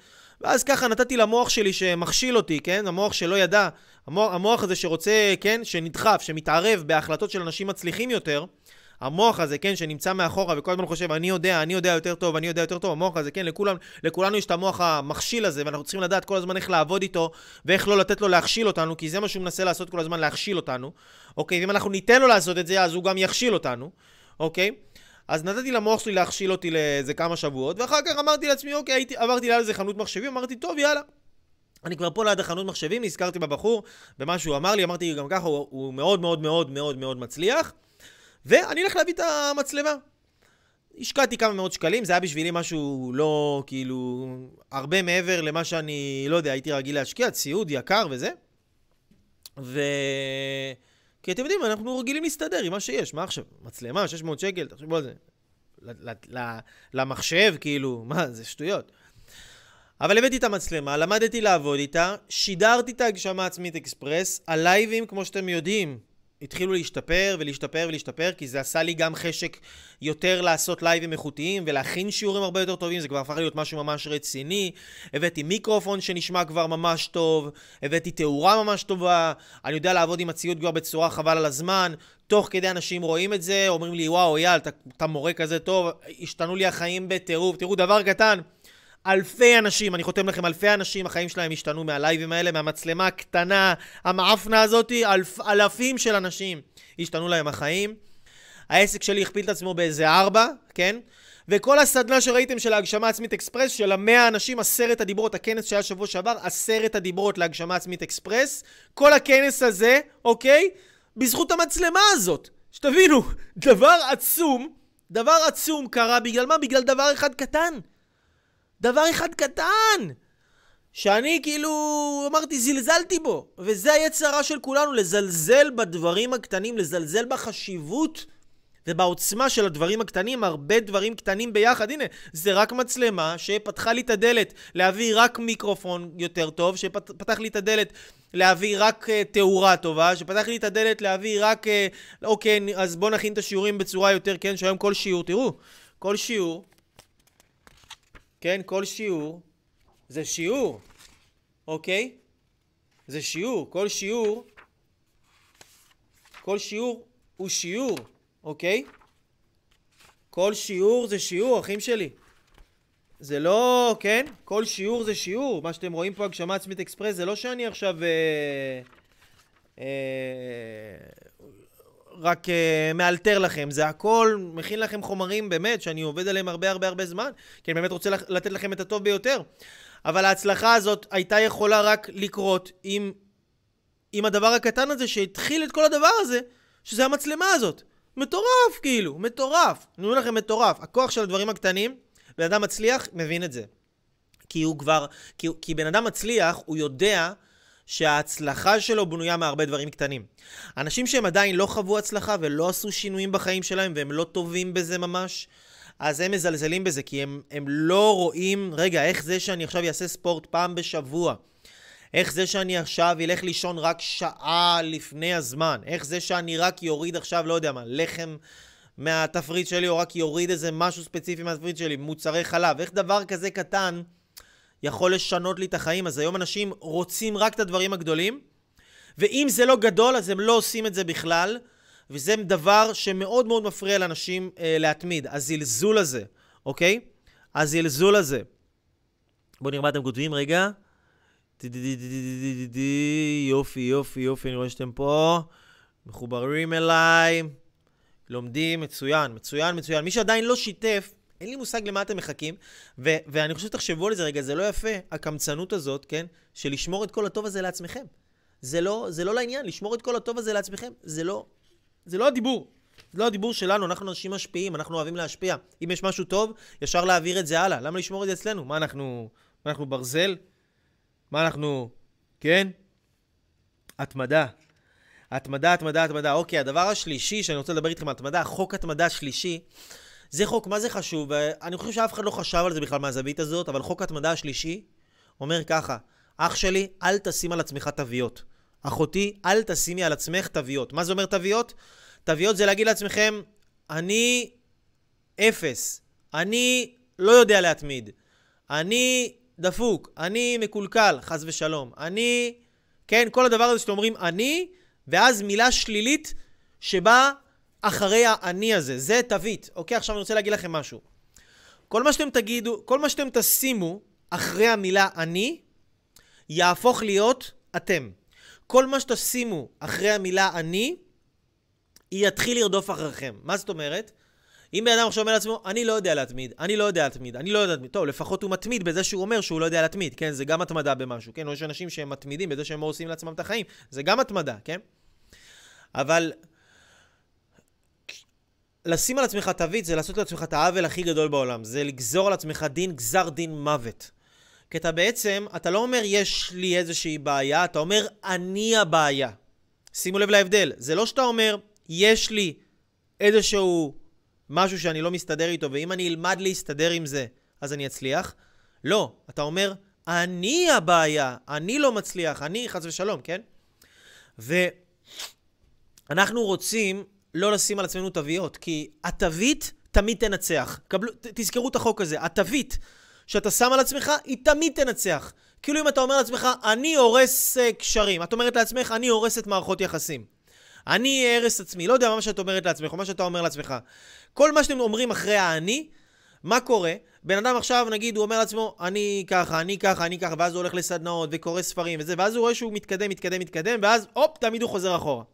ואז ככה נתתי למוח שלי שמכשיל אותי, כן? המוח שלא ידע, המוח, המוח הזה שרוצה, כן? שנדחף, שמתערב בהחלטות של אנשים מצליחים יותר, המוח הזה, כן, שנמצא מאחורה וכל הזמן חושב, אני יודע, אני יודע יותר טוב, אני יודע יותר טוב, המוח הזה, כן, לכולם, לכולנו יש את המוח המכשיל הזה, ואנחנו צריכים לדעת כל הזמן איך לעבוד איתו, ואיך לא לתת לו להכשיל אותנו, כי זה מה שהוא מנסה לעשות כל הזמן, להכשיל אותנו, אוקיי? ואם אנחנו ניתן לו לעשות את זה, אז הוא גם יכשיל אותנו, אוקיי? אז נתתי למוח שלי להכשיל אותי לאיזה כמה שבועות, ואחר כך אמרתי לעצמי, אוקיי, הייתי, עברתי ליד איזה חנות מחשבים, אמרתי, טוב, יאללה. אני כבר פה ליד החנות מחשבים, נזכרתי בבחור, במה שהוא אמר לי, אמרתי, גם ככה הוא, הוא מאוד מאוד מאוד מאוד מאוד מצליח. ואני אלך להביא את המצלמה. השקעתי כמה מאות שקלים, זה היה בשבילי משהו לא, כאילו, הרבה מעבר למה שאני, לא יודע, הייתי רגיל להשקיע, ציוד יקר וזה. ו... כי אתם יודעים, אנחנו רגילים להסתדר עם מה שיש, מה עכשיו? מצלמה, 600 שקל, תחשבו על זה. למחשב, כאילו, מה, זה שטויות. אבל הבאתי את המצלמה, למדתי לעבוד איתה, שידרתי את ההגשמה עצמית אקספרס, הלייבים, כמו שאתם יודעים, התחילו להשתפר ולהשתפר ולהשתפר, כי זה עשה לי גם חשק יותר לעשות לייבים איכותיים ולהכין שיעורים הרבה יותר טובים, זה כבר הפך להיות משהו ממש רציני. הבאתי מיקרופון שנשמע כבר ממש טוב, הבאתי תאורה ממש טובה, אני יודע לעבוד עם הציוד כבר בצורה חבל על הזמן. תוך כדי אנשים רואים את זה, אומרים לי, וואו, אייל, אתה, אתה מורה כזה טוב, השתנו לי החיים בטירוף. תראו, דבר קטן, אלפי אנשים, אני חותם לכם, אלפי אנשים, החיים שלהם השתנו מהלייבים האלה, מהמצלמה הקטנה, המעפנה הזאתי, אלפ, אלפים של אנשים השתנו להם החיים. העסק שלי הכפיל את עצמו באיזה ארבע, כן? וכל הסדנה שראיתם של ההגשמה עצמית אקספרס, של המאה אנשים, עשרת הדיברות, הכנס שהיה שבוע שעבר, עשרת הדיברות להגשמה עצמית אקספרס, כל הכנס הזה, אוקיי? בזכות המצלמה הזאת. שתבינו, דבר עצום, דבר עצום קרה בגלל מה? בגלל דבר אחד קטן. דבר אחד קטן! שאני כאילו, אמרתי, זלזלתי בו. וזה היצר הרע של כולנו, לזלזל בדברים הקטנים, לזלזל בחשיבות ובעוצמה של הדברים הקטנים, הרבה דברים קטנים ביחד. הנה, זה רק מצלמה שפתחה לי את הדלת להביא רק מיקרופון יותר טוב, שפתח לי את הדלת להביא רק uh, תאורה טובה, שפתח לי את הדלת להביא רק, uh, אוקיי, אז בואו נכין את השיעורים בצורה יותר, כן, שהיום כל שיעור, תראו, כל שיעור כן? כל שיעור זה שיעור, אוקיי? זה שיעור. כל שיעור, כל שיעור הוא שיעור, אוקיי? כל שיעור זה שיעור, אחים שלי. זה לא, כן? כל שיעור זה שיעור. מה שאתם רואים פה, הגשמה עצמית אקספרס, זה לא שאני עכשיו... אה, אה, רק uh, מאלתר לכם, זה הכל מכין לכם חומרים באמת, שאני עובד עליהם הרבה הרבה הרבה זמן, כי אני באמת רוצה לתת לכם את הטוב ביותר. אבל ההצלחה הזאת הייתה יכולה רק לקרות עם, עם הדבר הקטן הזה שהתחיל את כל הדבר הזה, שזה המצלמה הזאת. מטורף, כאילו, מטורף. אני אומר לכם, מטורף. הכוח של הדברים הקטנים, בן אדם מצליח, מבין את זה. כי הוא כבר, כי, כי בן אדם מצליח, הוא יודע שההצלחה שלו בנויה מהרבה דברים קטנים. אנשים שהם עדיין לא חוו הצלחה ולא עשו שינויים בחיים שלהם והם לא טובים בזה ממש, אז הם מזלזלים בזה, כי הם, הם לא רואים, רגע, איך זה שאני עכשיו אעשה ספורט פעם בשבוע? איך זה שאני עכשיו אלך לישון רק שעה לפני הזמן? איך זה שאני רק יוריד עכשיו, לא יודע מה, לחם מהתפריט שלי, או רק יוריד איזה משהו ספציפי מהתפריט שלי, מוצרי חלב? איך דבר כזה קטן יכול לשנות לי את החיים. אז היום אנשים רוצים רק את הדברים הגדולים, ואם זה לא גדול, אז הם לא עושים את זה בכלל, וזה דבר שמאוד מאוד מפריע לאנשים אה, להתמיד. הזלזול הזה, אוקיי? הזלזול הזה. בואו נראה מה אתם כותבים רגע. יופי, יופי, יופי, אני רואה שאתם פה. מחוברים אליי. לומדים, מצוין, מצוין, מצוין. מי שעדיין לא שיתף, אין לי מושג למה אתם מחכים, ו- ואני חושב שתחשבו על זה רגע, זה לא יפה, הקמצנות הזאת, כן? של לשמור את כל הטוב הזה לעצמכם. זה לא, זה לא לעניין, לשמור את כל הטוב הזה לעצמכם, זה לא, זה לא הדיבור. זה לא הדיבור שלנו, אנחנו אנשים משפיעים, אנחנו אוהבים להשפיע. אם יש משהו טוב, ישר להעביר את זה הלאה. למה לשמור את זה אצלנו? מה אנחנו, מה אנחנו ברזל? מה אנחנו, כן? התמדה. התמדה, התמדה, התמדה. אוקיי, הדבר השלישי שאני רוצה לדבר איתכם על התמדה, חוק התמדה שלישי, זה חוק, מה זה חשוב? אני חושב שאף אחד לא חשב על זה בכלל מהזווית הזאת, אבל חוק התמדה השלישי אומר ככה, אח שלי, אל תשים על עצמך תוויות. אחותי, אל תשימי על עצמך תוויות. מה זה אומר תוויות? תוויות זה להגיד לעצמכם, אני אפס, אני לא יודע להתמיד, אני דפוק, אני מקולקל, חס ושלום, אני... כן, כל הדבר הזה שאתם אומרים אני, ואז מילה שלילית שבאה אחרי האני הזה. זה תווית. אוקיי, עכשיו אני רוצה להגיד לכם משהו. כל מה שאתם תגידו, כל מה שאתם תשימו אחרי המילה אני, יהפוך להיות אתם. כל מה שתשימו אחרי המילה אני, יתחיל לרדוף אחריכם. מה זאת אומרת? אם בן אדם עכשיו אומר לעצמו, אני לא יודע להתמיד, אני לא יודע להתמיד, אני לא יודע להתמיד, טוב, לפחות הוא מתמיד בזה שהוא אומר שהוא לא יודע להתמיד, כן? זה גם התמדה במשהו, כן? או יש אנשים שהם מתמידים בזה שהם הורסים לעצמם את החיים, זה גם התמדה, כן? אבל לשים על עצמך תווית זה לעשות לעצמך את העוול הכי גדול בעולם, זה לגזור על עצמך דין, גזר דין מוות. כי אתה בעצם, אתה לא אומר יש לי איזושהי בעיה, אתה אומר אני הבעיה. שימו לב להבדל, זה לא שאתה אומר יש לי איזשהו משהו שאני לא מסתדר איתו, ואם אני אלמד להסתדר עם זה, אז אני אצליח. לא, אתה אומר, אני הבעיה, אני לא מצליח, אני חס ושלום, כן? ואנחנו רוצים לא לשים על עצמנו תוויות, כי התווית תמיד תנצח. קבלו, ת, תזכרו את החוק הזה, התווית שאתה שם על עצמך, היא תמיד תנצח. כאילו אם אתה אומר לעצמך, אני הורס uh, קשרים, את אומרת לעצמך, אני הורס את מערכות יחסים. אני ארס עצמי, לא יודע מה שאת אומרת לעצמך, או מה שאתה אומר לעצמך. כל מה שאתם אומרים אחרי האני, מה קורה? בן אדם עכשיו, נגיד, הוא אומר לעצמו, אני ככה, אני ככה, אני ככה, ואז הוא הולך לסדנאות וקורא ספרים וזה, ואז הוא רואה שהוא מתקדם, מתקדם, מתקדם, ואז הופ, תמיד הוא חוזר אחורה.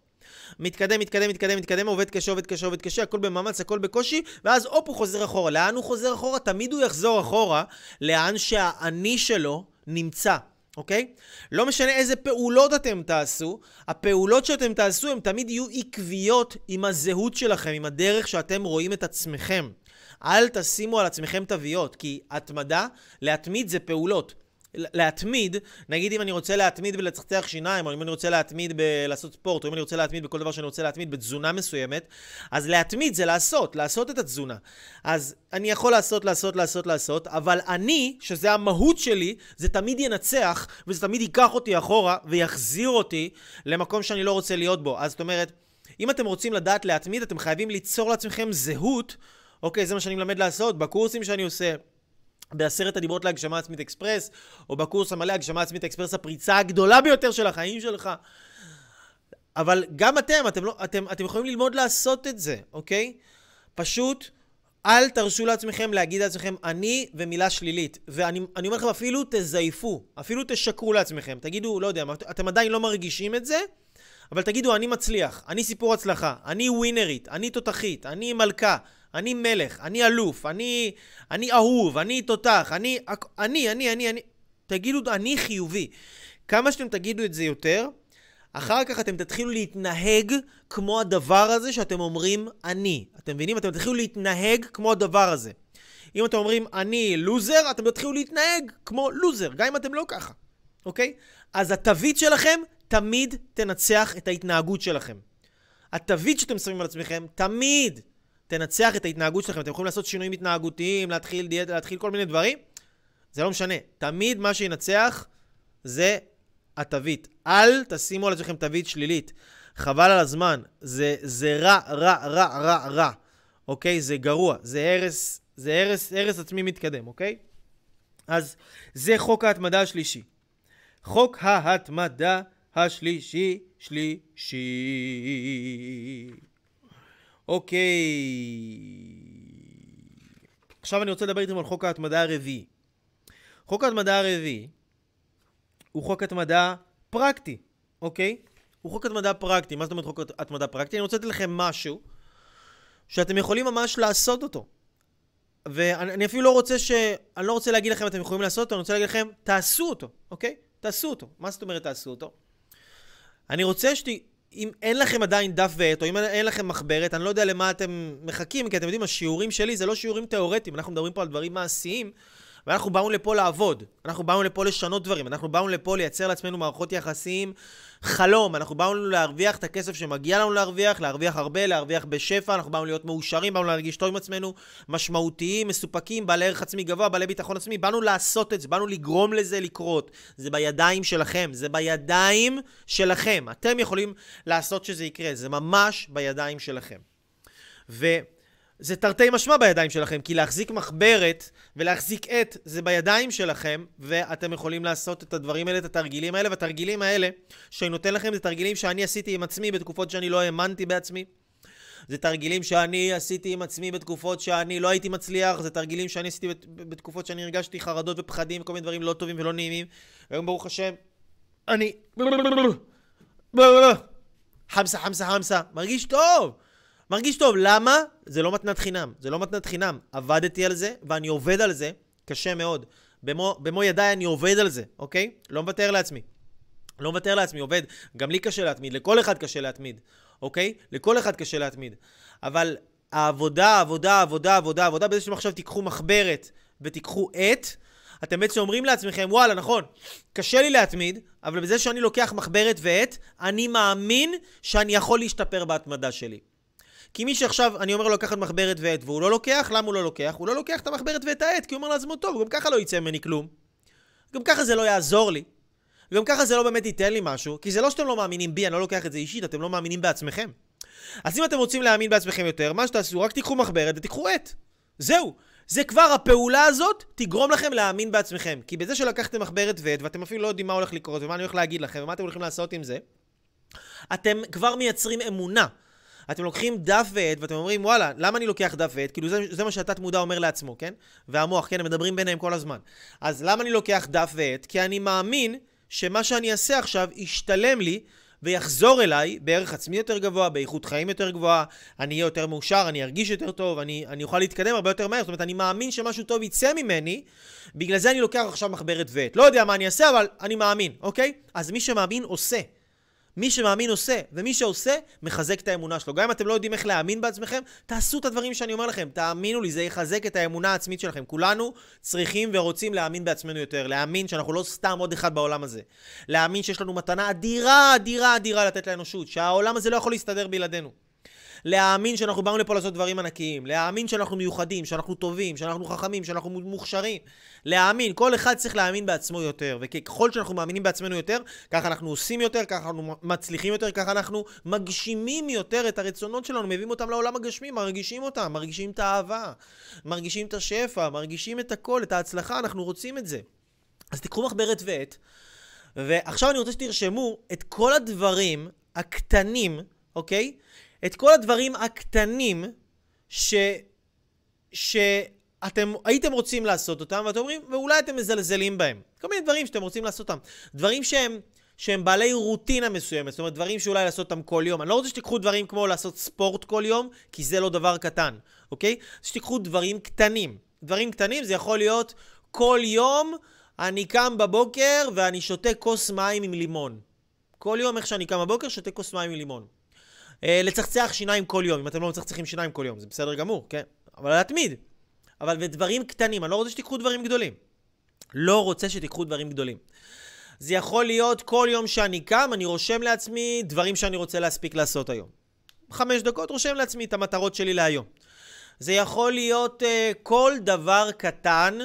מתקדם, מתקדם, מתקדם, מתקדם, עובד קשה, עובד קשה, עובד קשה, הכל במאמץ, הכל בקושי, ואז הופ, הוא חוזר אחורה. לאן הוא חוזר אחורה? תמיד הוא יחזור אחורה, לאן שהאני שלו נמצא. אוקיי? לא משנה איזה פעולות אתם תעשו, הפעולות שאתם תעשו הן תמיד יהיו עקביות עם הזהות שלכם, עם הדרך שאתם רואים את עצמכם. אל תשימו על עצמכם תוויות, כי התמדה, להתמיד זה פעולות. להתמיד, נגיד אם אני רוצה להתמיד בלצחצח שיניים, או אם אני רוצה להתמיד בלעשות ספורט, או אם אני רוצה להתמיד בכל דבר שאני רוצה להתמיד בתזונה מסוימת, אז להתמיד זה לעשות, לעשות את התזונה. אז אני יכול לעשות, לעשות, לעשות, לעשות, אבל אני, שזה המהות שלי, זה תמיד ינצח, וזה תמיד ייקח אותי אחורה, ויחזיר אותי למקום שאני לא רוצה להיות בו. אז זאת אומרת, אם אתם רוצים לדעת להתמיד, אתם חייבים ליצור לעצמכם זהות, אוקיי, זה מה שאני מלמד לעשות, בקורסים שאני עושה. בעשרת הדיברות להגשמה עצמית אקספרס, או בקורס המלא הגשמה עצמית אקספרס, הפריצה הגדולה ביותר של החיים שלך. אבל גם אתם, אתם, לא, אתם, אתם יכולים ללמוד לעשות את זה, אוקיי? פשוט אל תרשו לעצמכם להגיד לעצמכם אני ומילה שלילית. ואני אומר לכם, אפילו תזייפו, אפילו תשקרו לעצמכם. תגידו, לא יודע, אתם עדיין לא מרגישים את זה, אבל תגידו, אני מצליח, אני סיפור הצלחה, אני ווינרית, אני תותחית, אני מלכה. אני מלך, אני אלוף, אני, אני אהוב, אני תותח, אני, אני, אני, אני, אני. תגידו, אני חיובי. כמה שאתם תגידו את זה יותר, אחר כך אתם תתחילו להתנהג כמו הדבר הזה שאתם אומרים אני. אתם מבינים? אתם תתחילו להתנהג כמו הדבר הזה. אם אתם אומרים אני לוזר, אתם תתחילו להתנהג כמו לוזר, גם אם אתם לא ככה, אוקיי? אז התווית שלכם תמיד תנצח את ההתנהגות שלכם. התווית שאתם שמים על עצמכם תמיד תנצח את ההתנהגות שלכם. אתם יכולים לעשות שינויים התנהגותיים, להתחיל דיאטה, להתחיל כל מיני דברים. זה לא משנה. תמיד מה שינצח זה התווית. אל תשימו על עצמכם תווית שלילית. חבל על הזמן. זה, זה רע, רע, רע, רע, רע. אוקיי? זה גרוע. זה הרס, זה הרס, הרס עצמי מתקדם, אוקיי? אז זה חוק ההתמדה השלישי. חוק ההתמדה השלישי, שלישי. אוקיי. עכשיו אני רוצה לדבר איתכם על חוק ההתמדה הרביעי. חוק ההתמדה הרביעי הוא חוק התמדה פרקטי, אוקיי? הוא חוק התמדה פרקטי. מה זאת אומרת חוק התמדה פרקטי? אני רוצה לתת לכם משהו שאתם יכולים ממש לעשות אותו. ואני אפילו לא רוצה ש... אני לא רוצה להגיד לכם אתם יכולים לעשות אותו, אני רוצה להגיד לכם, תעשו אותו, אוקיי? תעשו אותו. מה זאת אומרת תעשו אותו? אני רוצה שת... אם אין לכם עדיין דף ועט, או אם אין לכם מחברת, אני לא יודע למה אתם מחכים, כי אתם יודעים, השיעורים שלי זה לא שיעורים תיאורטיים, אנחנו מדברים פה על דברים מעשיים, ואנחנו באנו לפה לעבוד, אנחנו באנו לפה לשנות דברים, אנחנו באנו לפה לייצר לעצמנו מערכות יחסים חלום, אנחנו באנו להרוויח את הכסף שמגיע לנו להרוויח, להרוויח הרבה, להרוויח בשפע, אנחנו באנו להיות מאושרים, באנו להרגיש טוב עם עצמנו, משמעותיים, מסופקים, בעלי ערך עצמי גבוה, בעלי ביטחון עצמי, באנו לעשות את זה, באנו לגרום לזה לקרות. זה בידיים שלכם, זה בידיים שלכם. אתם יכולים לעשות שזה יקרה, זה ממש בידיים שלכם. ו... זה תרתי משמע בידיים שלכם, כי להחזיק מחברת ולהחזיק עט זה בידיים שלכם, ואתם יכולים לעשות את הדברים האלה, את התרגילים האלה, והתרגילים האלה שאני נותן לכם זה תרגילים שאני עשיתי עם עצמי בתקופות שאני לא האמנתי בעצמי. זה תרגילים שאני עשיתי עם עצמי בתקופות שאני לא הייתי מצליח, זה תרגילים שאני עשיתי בתקופות שאני הרגשתי חרדות ופחדים, כל מיני דברים לא טובים ולא נעימים. היום ברוך השם, אני... חמסה, חמסה, חמסה, מרגיש טוב. מרגיש טוב, למה? זה לא מתנת חינם. זה לא מתנת חינם. עבדתי על זה, ואני עובד על זה, קשה מאוד. במו, במו ידיי אני עובד על זה, אוקיי? לא מוותר לעצמי. לא מוותר לעצמי, עובד. גם לי קשה להתמיד, לכל אחד קשה להתמיד, אוקיי? לכל אחד קשה להתמיד. אבל העבודה, עבודה, עבודה, עבודה, עבודה, בזה שאתם עכשיו תיקחו מחברת ותיקחו עט, אתם בעצם אומרים לעצמכם, וואלה, נכון, קשה לי להתמיד, אבל בזה שאני לוקח מחברת ועט, אני מאמין שאני יכול להשתפר בהתמדה שלי. כי מי שעכשיו, אני אומר לו לקחת מחברת ועט והוא לא לוקח, למה הוא לא לוקח? הוא לא לוקח את המחברת ואת העט, כי הוא אומר לעצמו, טוב, גם ככה לא יצא ממני כלום. גם ככה זה לא יעזור לי. גם ככה זה לא באמת ייתן לי משהו, כי זה לא שאתם לא מאמינים בי, אני לא לוקח את זה אישית, אתם לא מאמינים בעצמכם. אז אם אתם רוצים להאמין בעצמכם יותר, מה שתעשו, רק תיקחו מחברת ותיקחו עט. זהו. זה כבר, הפעולה הזאת תגרום לכם להאמין בעצמכם. כי בזה שלקחתם מחברת ועט, ואתם אפילו לא יודעים מה הולך לקרות, ומה אני הולך להגיד לכם, ומה אתם הולכים לעשות עם זה, אתם כבר מייצרים אמונה. אתם לוקחים דף ועט ואתם אומרים, וואלה, למה אני לוקח דף ועט? כאילו זה, זה מה שהתת מודע אומר לעצמו, כן? והמוח, כן? הם מדברים ביניהם כל הזמן. אז למה אני לוקח דף ועט? כי אני מאמין שמה שאני אעשה עכשיו ישתלם לי ויחזור אליי בערך עצמי יותר גבוה, באיכות חיים יותר גבוהה, אני אהיה יותר מאושר, אני ארגיש יותר טוב, אני, אני אוכל להתקדם הרבה יותר מהר. זאת אומרת, אני מאמין שמשהו טוב יצא ממני, בגלל זה אני לוקח עכשיו מחברת ועט. לא יודע מה אני אעשה, אבל אני מאמין, אוקיי? אז מי שמאמין עושה. מי שמאמין עושה, ומי שעושה, מחזק את האמונה שלו. גם אם אתם לא יודעים איך להאמין בעצמכם, תעשו את הדברים שאני אומר לכם. תאמינו לי, זה יחזק את האמונה העצמית שלכם. כולנו צריכים ורוצים להאמין בעצמנו יותר. להאמין שאנחנו לא סתם עוד אחד בעולם הזה. להאמין שיש לנו מתנה אדירה, אדירה, אדירה לתת לאנושות. שהעולם הזה לא יכול להסתדר בלעדינו. להאמין שאנחנו באנו לפה לעשות דברים ענקיים, להאמין שאנחנו מיוחדים, שאנחנו טובים, שאנחנו חכמים, שאנחנו מוכשרים, להאמין, כל אחד צריך להאמין בעצמו יותר, וככל שאנחנו מאמינים בעצמנו יותר, ככה אנחנו עושים יותר, ככה אנחנו מצליחים יותר, ככה אנחנו מגשימים יותר את הרצונות שלנו, מביאים אותם לעולם הגשמי, מרגישים אותם, מרגישים את האהבה, מרגישים את השפע, מרגישים את הכל, את ההצלחה, אנחנו רוצים את זה. אז תיקחו מחברת ועט, ועכשיו אני רוצה שתרשמו את כל הדברים הקטנים, אוקיי? את כל הדברים הקטנים ש... שאתם הייתם רוצים לעשות אותם, ואתם אומרים, ואולי אתם מזלזלים בהם. כל מיני דברים שאתם רוצים לעשות אותם. דברים שהם, שהם בעלי רוטינה מסוימת, זאת אומרת, דברים שאולי לעשות אותם כל יום. אני לא רוצה שתיקחו דברים כמו לעשות ספורט כל יום, כי זה לא דבר קטן, אוקיי? שתיקחו דברים קטנים. דברים קטנים זה יכול להיות כל יום אני קם בבוקר ואני שותה כוס מים עם לימון. כל יום איך שאני קם בבוקר שותה כוס מים עם לימון. אה, לצחצח שיניים כל יום, אם אתם לא מצחצחים שיניים כל יום, זה בסדר גמור, כן? אבל להתמיד. אבל בדברים קטנים, אני לא רוצה שתיקחו דברים גדולים. לא רוצה שתיקחו דברים גדולים. זה יכול להיות כל יום שאני קם, אני רושם לעצמי דברים שאני רוצה להספיק לעשות היום. חמש דקות רושם לעצמי את המטרות שלי להיום. זה יכול להיות uh, כל דבר קטן.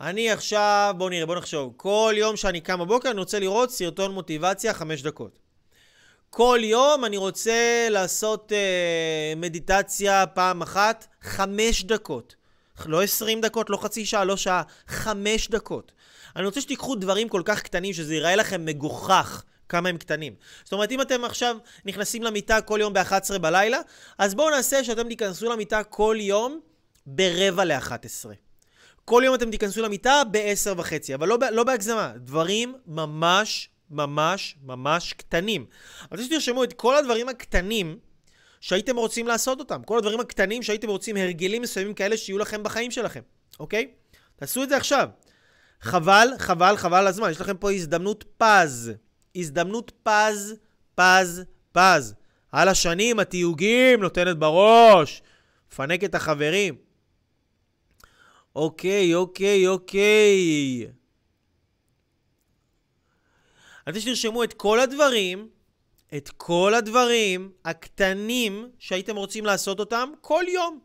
אני עכשיו, בואו נראה, בואו נחשוב. כל יום שאני קם בבוקר אני רוצה לראות סרטון מוטיבציה חמש דקות. כל יום אני רוצה לעשות אה, מדיטציה פעם אחת, חמש דקות. לא עשרים דקות, לא חצי שעה, לא שעה, חמש דקות. אני רוצה שתיקחו דברים כל כך קטנים, שזה ייראה לכם מגוחך כמה הם קטנים. זאת אומרת, אם אתם עכשיו נכנסים למיטה כל יום ב-11 בלילה, אז בואו נעשה שאתם תיכנסו למיטה כל יום ברבע ל-11. כל יום אתם תיכנסו למיטה ב-10 וחצי, אבל לא, לא בהגזמה. דברים ממש ממש ממש קטנים. אני רוצה שתרשמו את כל הדברים הקטנים שהייתם רוצים לעשות אותם. כל הדברים הקטנים שהייתם רוצים, הרגלים מסוימים כאלה שיהיו לכם בחיים שלכם, אוקיי? תעשו את זה עכשיו. חבל, חבל, חבל הזמן. יש לכם פה הזדמנות פז. הזדמנות פז, פז, פז. על השנים, התיוגים, נותנת בראש. מפנק את החברים. אוקיי, אוקיי, אוקיי. אני רוצה שתרשמו את כל הדברים, את כל הדברים הקטנים שהייתם רוצים לעשות אותם כל יום.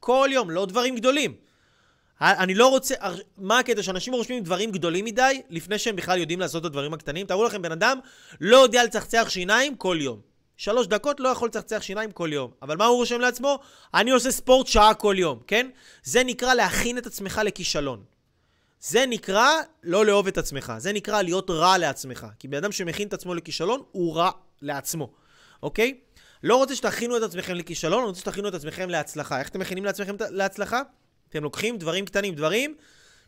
כל יום, לא דברים גדולים. אני לא רוצה... מה הקטע? שאנשים רושמים דברים גדולים מדי לפני שהם בכלל יודעים לעשות את הדברים הקטנים? תראו לכם, בן אדם לא יודע לצחצח שיניים כל יום. שלוש דקות לא יכול לצחצח שיניים כל יום. אבל מה הוא רושם לעצמו? אני עושה ספורט שעה כל יום, כן? זה נקרא להכין את עצמך לכישלון. זה נקרא לא לאהוב את עצמך, זה נקרא להיות רע לעצמך. כי בן אדם שמכין את עצמו לכישלון, הוא רע לעצמו, אוקיי? לא רוצה שתכינו את עצמכם לכישלון, אני רוצה שתכינו את עצמכם להצלחה. איך אתם מכינים לעצמכם להצלחה? אתם לוקחים דברים קטנים, דברים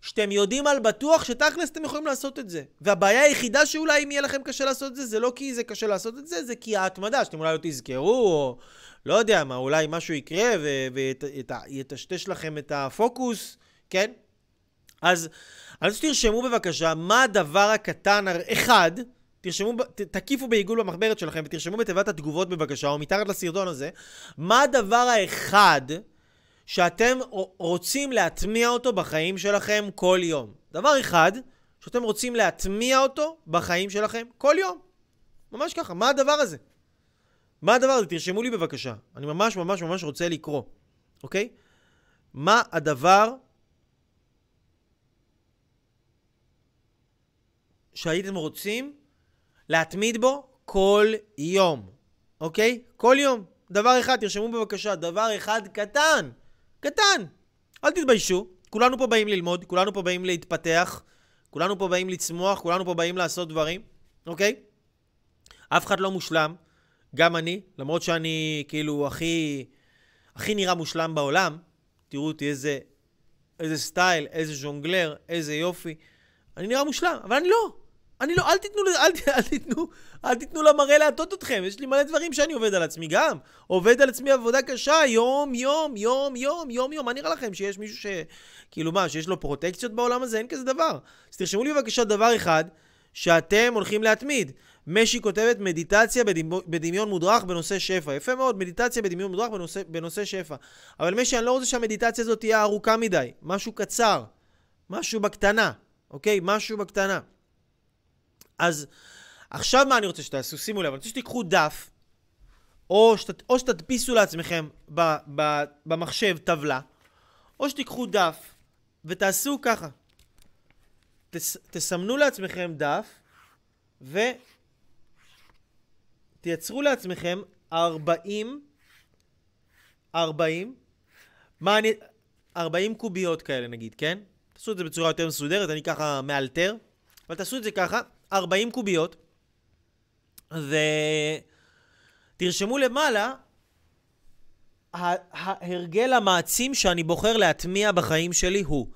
שאתם יודעים על בטוח שתכלס אתם יכולים לעשות את זה. והבעיה היחידה שאולי אם יהיה לכם קשה לעשות את זה, זה לא כי זה קשה לעשות את זה, זה כי ההתמדה, שאתם אולי לא תזכרו, או לא יודע מה, אולי משהו יקרה ויטשטש לכם את הפוקוס, כן? אז רוצה שתרשמו בבקשה מה הדבר הקטן, אחד, תרשמו, תקיפו בעיגול במחברת שלכם ותרשמו בתיבת התגובות בבקשה, או מתחת לסרטון הזה, מה הדבר האחד שאתם רוצים להטמיע אותו בחיים שלכם כל יום. דבר אחד, שאתם רוצים להטמיע אותו בחיים שלכם כל יום. ממש ככה, מה הדבר הזה? מה הדבר הזה? תרשמו לי בבקשה. אני ממש ממש ממש רוצה לקרוא, אוקיי? מה הדבר שהייתם רוצים להתמיד בו כל יום, אוקיי? כל יום. דבר אחד, תרשמו בבקשה, דבר אחד קטן, קטן. אל תתביישו, כולנו פה באים ללמוד, כולנו פה באים להתפתח, כולנו פה באים לצמוח, כולנו פה באים לעשות דברים, אוקיי? אף אחד לא מושלם, גם אני, למרות שאני כאילו הכי, הכי נראה מושלם בעולם. תראו אותי איזה, איזה סטייל, איזה ז'ונגלר, איזה יופי. אני נראה מושלם, אבל אני לא. אני לא, אל תיתנו, אל, אל תיתנו, אל תיתנו למראה להטות אתכם. יש לי מלא דברים שאני עובד על עצמי גם. עובד על עצמי עבודה קשה, יום, יום, יום, יום, יום, יום. מה נראה לכם שיש מישהו ש... כאילו מה, שיש לו פרוטקציות בעולם הזה? אין כזה דבר. אז תרשמו לי בבקשה דבר אחד שאתם הולכים להתמיד. משי כותבת מדיטציה בדמיון מודרך בנושא שפע. יפה מאוד, מדיטציה בדמיון מודרך בנושא, בנושא שפע. אבל משי, אני לא רוצה שהמדיטציה הזאת תהיה ארוכה מדי. משהו קצר. משהו בקטנה, אוקיי? משהו בקטנה. אז עכשיו מה אני רוצה שתעשו? שימו לב, אני רוצה שתיקחו דף, או, שת, או שתדפיסו לעצמכם ב, ב, במחשב טבלה, או שתיקחו דף ותעשו ככה. תס, תסמנו לעצמכם דף ותייצרו לעצמכם 40, 40, מה אני, 40 קוביות כאלה נגיד, כן? תעשו את זה בצורה יותר מסודרת, אני ככה מאלתר, אבל תעשו את זה ככה. 40 קוביות, ותרשמו למעלה, ההרגל המעצים שאני בוחר להטמיע בחיים שלי הוא.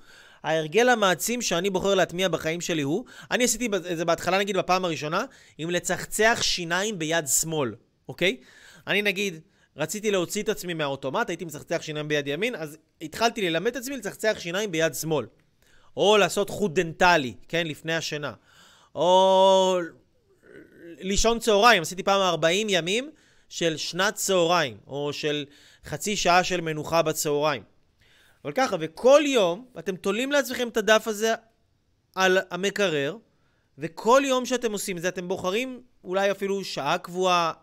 ההרגל המעצים שאני בוחר להטמיע בחיים שלי הוא, אני עשיתי את זה בהתחלה נגיד בפעם הראשונה, עם לצחצח שיניים ביד שמאל, אוקיי? אני נגיד, רציתי להוציא את עצמי מהאוטומט, הייתי מצחצח שיניים ביד ימין, אז התחלתי ללמד את עצמי לצחצח שיניים ביד שמאל. או לעשות חוט דנטלי, כן, לפני השינה. או לישון צהריים, עשיתי פעם 40 ימים של שנת צהריים, או של חצי שעה של מנוחה בצהריים. אבל ככה, וכל יום אתם תולים לעצמכם את הדף הזה על המקרר, וכל יום שאתם עושים את זה, אתם בוחרים אולי אפילו שעה קבועה,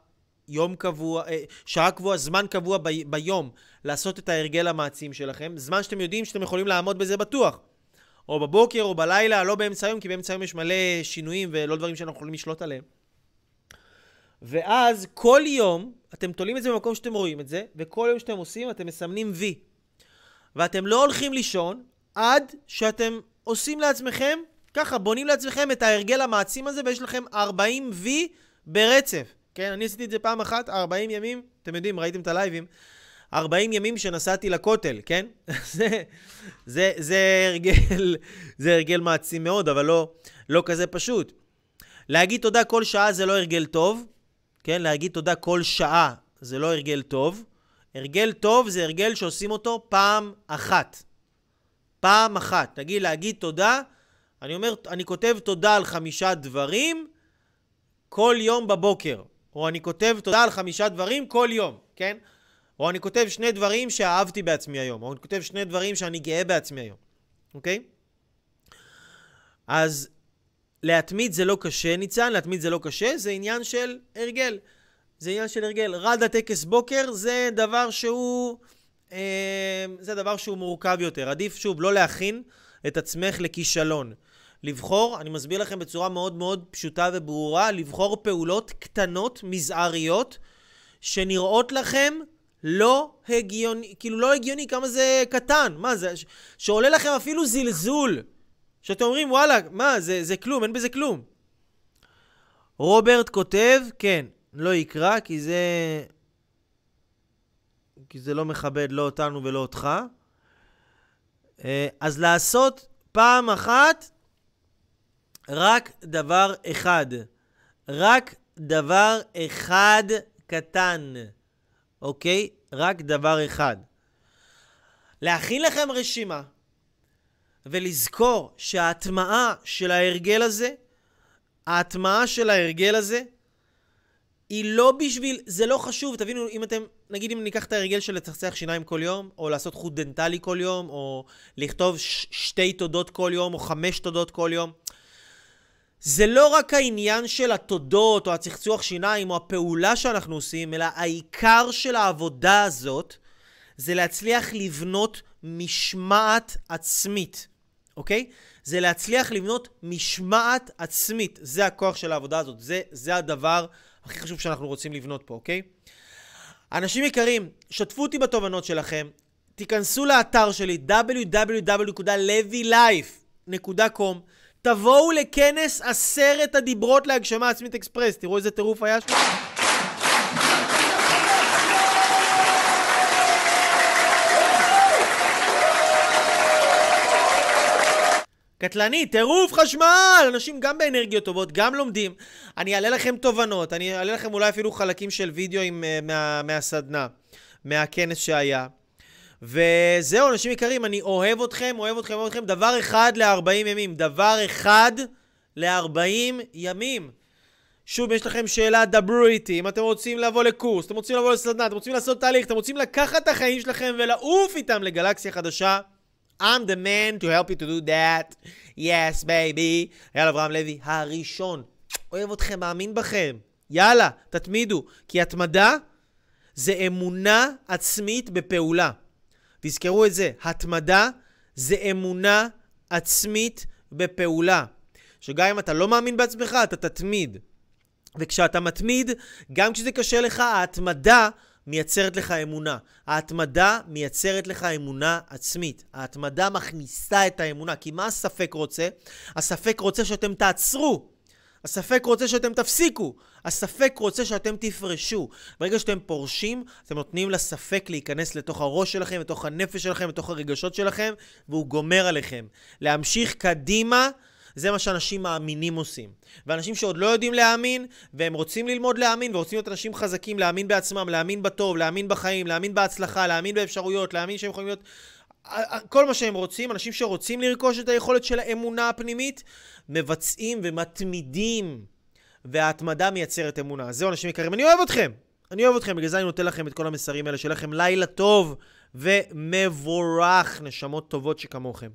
יום קבוע, אה, שעה קבועה, זמן קבוע ב, ביום לעשות את ההרגל המעצים שלכם, זמן שאתם יודעים שאתם יכולים לעמוד בזה בטוח. או בבוקר או בלילה, לא באמצע היום, כי באמצע היום יש מלא שינויים ולא דברים שאנחנו יכולים לשלוט עליהם. ואז כל יום, אתם תולים את זה במקום שאתם רואים את זה, וכל יום שאתם עושים, אתם מסמנים וי. ואתם לא הולכים לישון עד שאתם עושים לעצמכם, ככה, בונים לעצמכם את ההרגל המעצים הזה, ויש לכם 40 וי ברצף. כן, אני עשיתי את זה פעם אחת, 40 ימים, אתם יודעים, ראיתם את הלייבים. 40 ימים שנסעתי לכותל, כן? זה, זה, זה, הרגל, זה הרגל מעצים מאוד, אבל לא, לא כזה פשוט. להגיד תודה כל שעה זה לא הרגל טוב, כן? להגיד תודה כל שעה זה לא הרגל טוב. הרגל טוב זה הרגל שעושים אותו פעם אחת. פעם אחת. נגיד להגיד תודה, אני אומר, אני כותב תודה על חמישה דברים כל יום בבוקר. או אני כותב תודה על חמישה דברים כל יום, כן? או אני כותב שני דברים שאהבתי בעצמי היום, או אני כותב שני דברים שאני גאה בעצמי היום, אוקיי? אז להתמיד זה לא קשה, ניצן, להתמיד זה לא קשה, זה עניין של הרגל. זה עניין של הרגל. רד הטקס בוקר זה דבר שהוא... אה, זה דבר שהוא מורכב יותר. עדיף, שוב, לא להכין את עצמך לכישלון. לבחור, אני מסביר לכם בצורה מאוד מאוד פשוטה וברורה, לבחור פעולות קטנות, מזעריות, שנראות לכם לא הגיוני, כאילו לא הגיוני כמה זה קטן. מה זה? שעולה לכם אפילו זלזול. שאתם אומרים, וואלה, מה, זה, זה כלום, אין בזה כלום. רוברט כותב, כן, לא יקרא, כי זה... כי זה לא מכבד לא אותנו ולא אותך. אה, אז לעשות פעם אחת רק דבר אחד. רק דבר אחד קטן, אוקיי? רק דבר אחד. להכין לכם רשימה ולזכור שההטמעה של ההרגל הזה, ההטמעה של ההרגל הזה, היא לא בשביל, זה לא חשוב, תבינו, אם אתם, נגיד אם ניקח את ההרגל של לצחצח שיניים כל יום, או לעשות חוט דנטלי כל יום, או לכתוב ש- שתי תודות כל יום, או חמש תודות כל יום, זה לא רק העניין של התודות, או הצחצוח שיניים, או הפעולה שאנחנו עושים, אלא העיקר של העבודה הזאת, זה להצליח לבנות משמעת עצמית, אוקיי? זה להצליח לבנות משמעת עצמית. זה הכוח של העבודה הזאת. זה, זה הדבר הכי חשוב שאנחנו רוצים לבנות פה, אוקיי? אנשים יקרים, שתפו אותי בתובנות שלכם. תיכנסו לאתר שלי www.levylife.com תבואו לכנס עשרת הדיברות להגשמה עצמית אקספרס. תראו איזה טירוף היה שם. קטלני, טירוף חשמל! אנשים גם באנרגיות טובות, גם לומדים. אני אעלה לכם תובנות, אני אעלה לכם אולי אפילו חלקים של וידאו עם, uh, מה, מהסדנה, מהכנס שהיה. וזהו, אנשים יקרים, אני אוהב אתכם, אוהב אתכם, אוהב אתכם. דבר אחד ל-40 ימים. דבר אחד ל-40 ימים. שוב, יש לכם שאלה, דברו איתי. אם אתם רוצים לבוא לקורס, אתם רוצים לבוא לסדנה, אתם רוצים לעשות תהליך, אתם רוצים לקחת את החיים שלכם ולעוף איתם לגלקסיה חדשה, I'm the man to help you to do that. Yes, baby. יאללה, אברהם לוי, הראשון. אוהב אתכם, מאמין בכם. יאללה, תתמידו. כי התמדה זה אמונה עצמית בפעולה. תזכרו את זה, התמדה זה אמונה עצמית בפעולה. שגם אם אתה לא מאמין בעצמך, אתה תתמיד. וכשאתה מתמיד, גם כשזה קשה לך, ההתמדה מייצרת לך אמונה. ההתמדה מייצרת לך אמונה עצמית. ההתמדה מכניסה את האמונה. כי מה הספק רוצה? הספק רוצה שאתם תעצרו. הספק רוצה שאתם תפסיקו. הספק רוצה שאתם תפרשו. ברגע שאתם פורשים, אתם נותנים לספק להיכנס לתוך הראש שלכם, לתוך הנפש שלכם, לתוך הרגשות שלכם, והוא גומר עליכם. להמשיך קדימה זה מה שאנשים מאמינים עושים. ואנשים שעוד לא יודעים להאמין, והם רוצים ללמוד להאמין, ורוצים להיות אנשים חזקים, להאמין בעצמם, להאמין בטוב, להאמין בחיים, להאמין בהצלחה, להאמין באפשרויות, להאמין שהם יכולים להיות... כל מה שהם רוצים, אנשים שרוצים לרכוש את היכולת של האמונה הפנימית, מבצעים ומתמידים. וההתמדה מייצרת אמונה. זהו, אנשים יקרים, אני אוהב אתכם. אני אוהב אתכם, בגלל זה אני נותן לכם את כל המסרים האלה. שיהיה לכם לילה טוב ומבורך, נשמות טובות שכמוכם.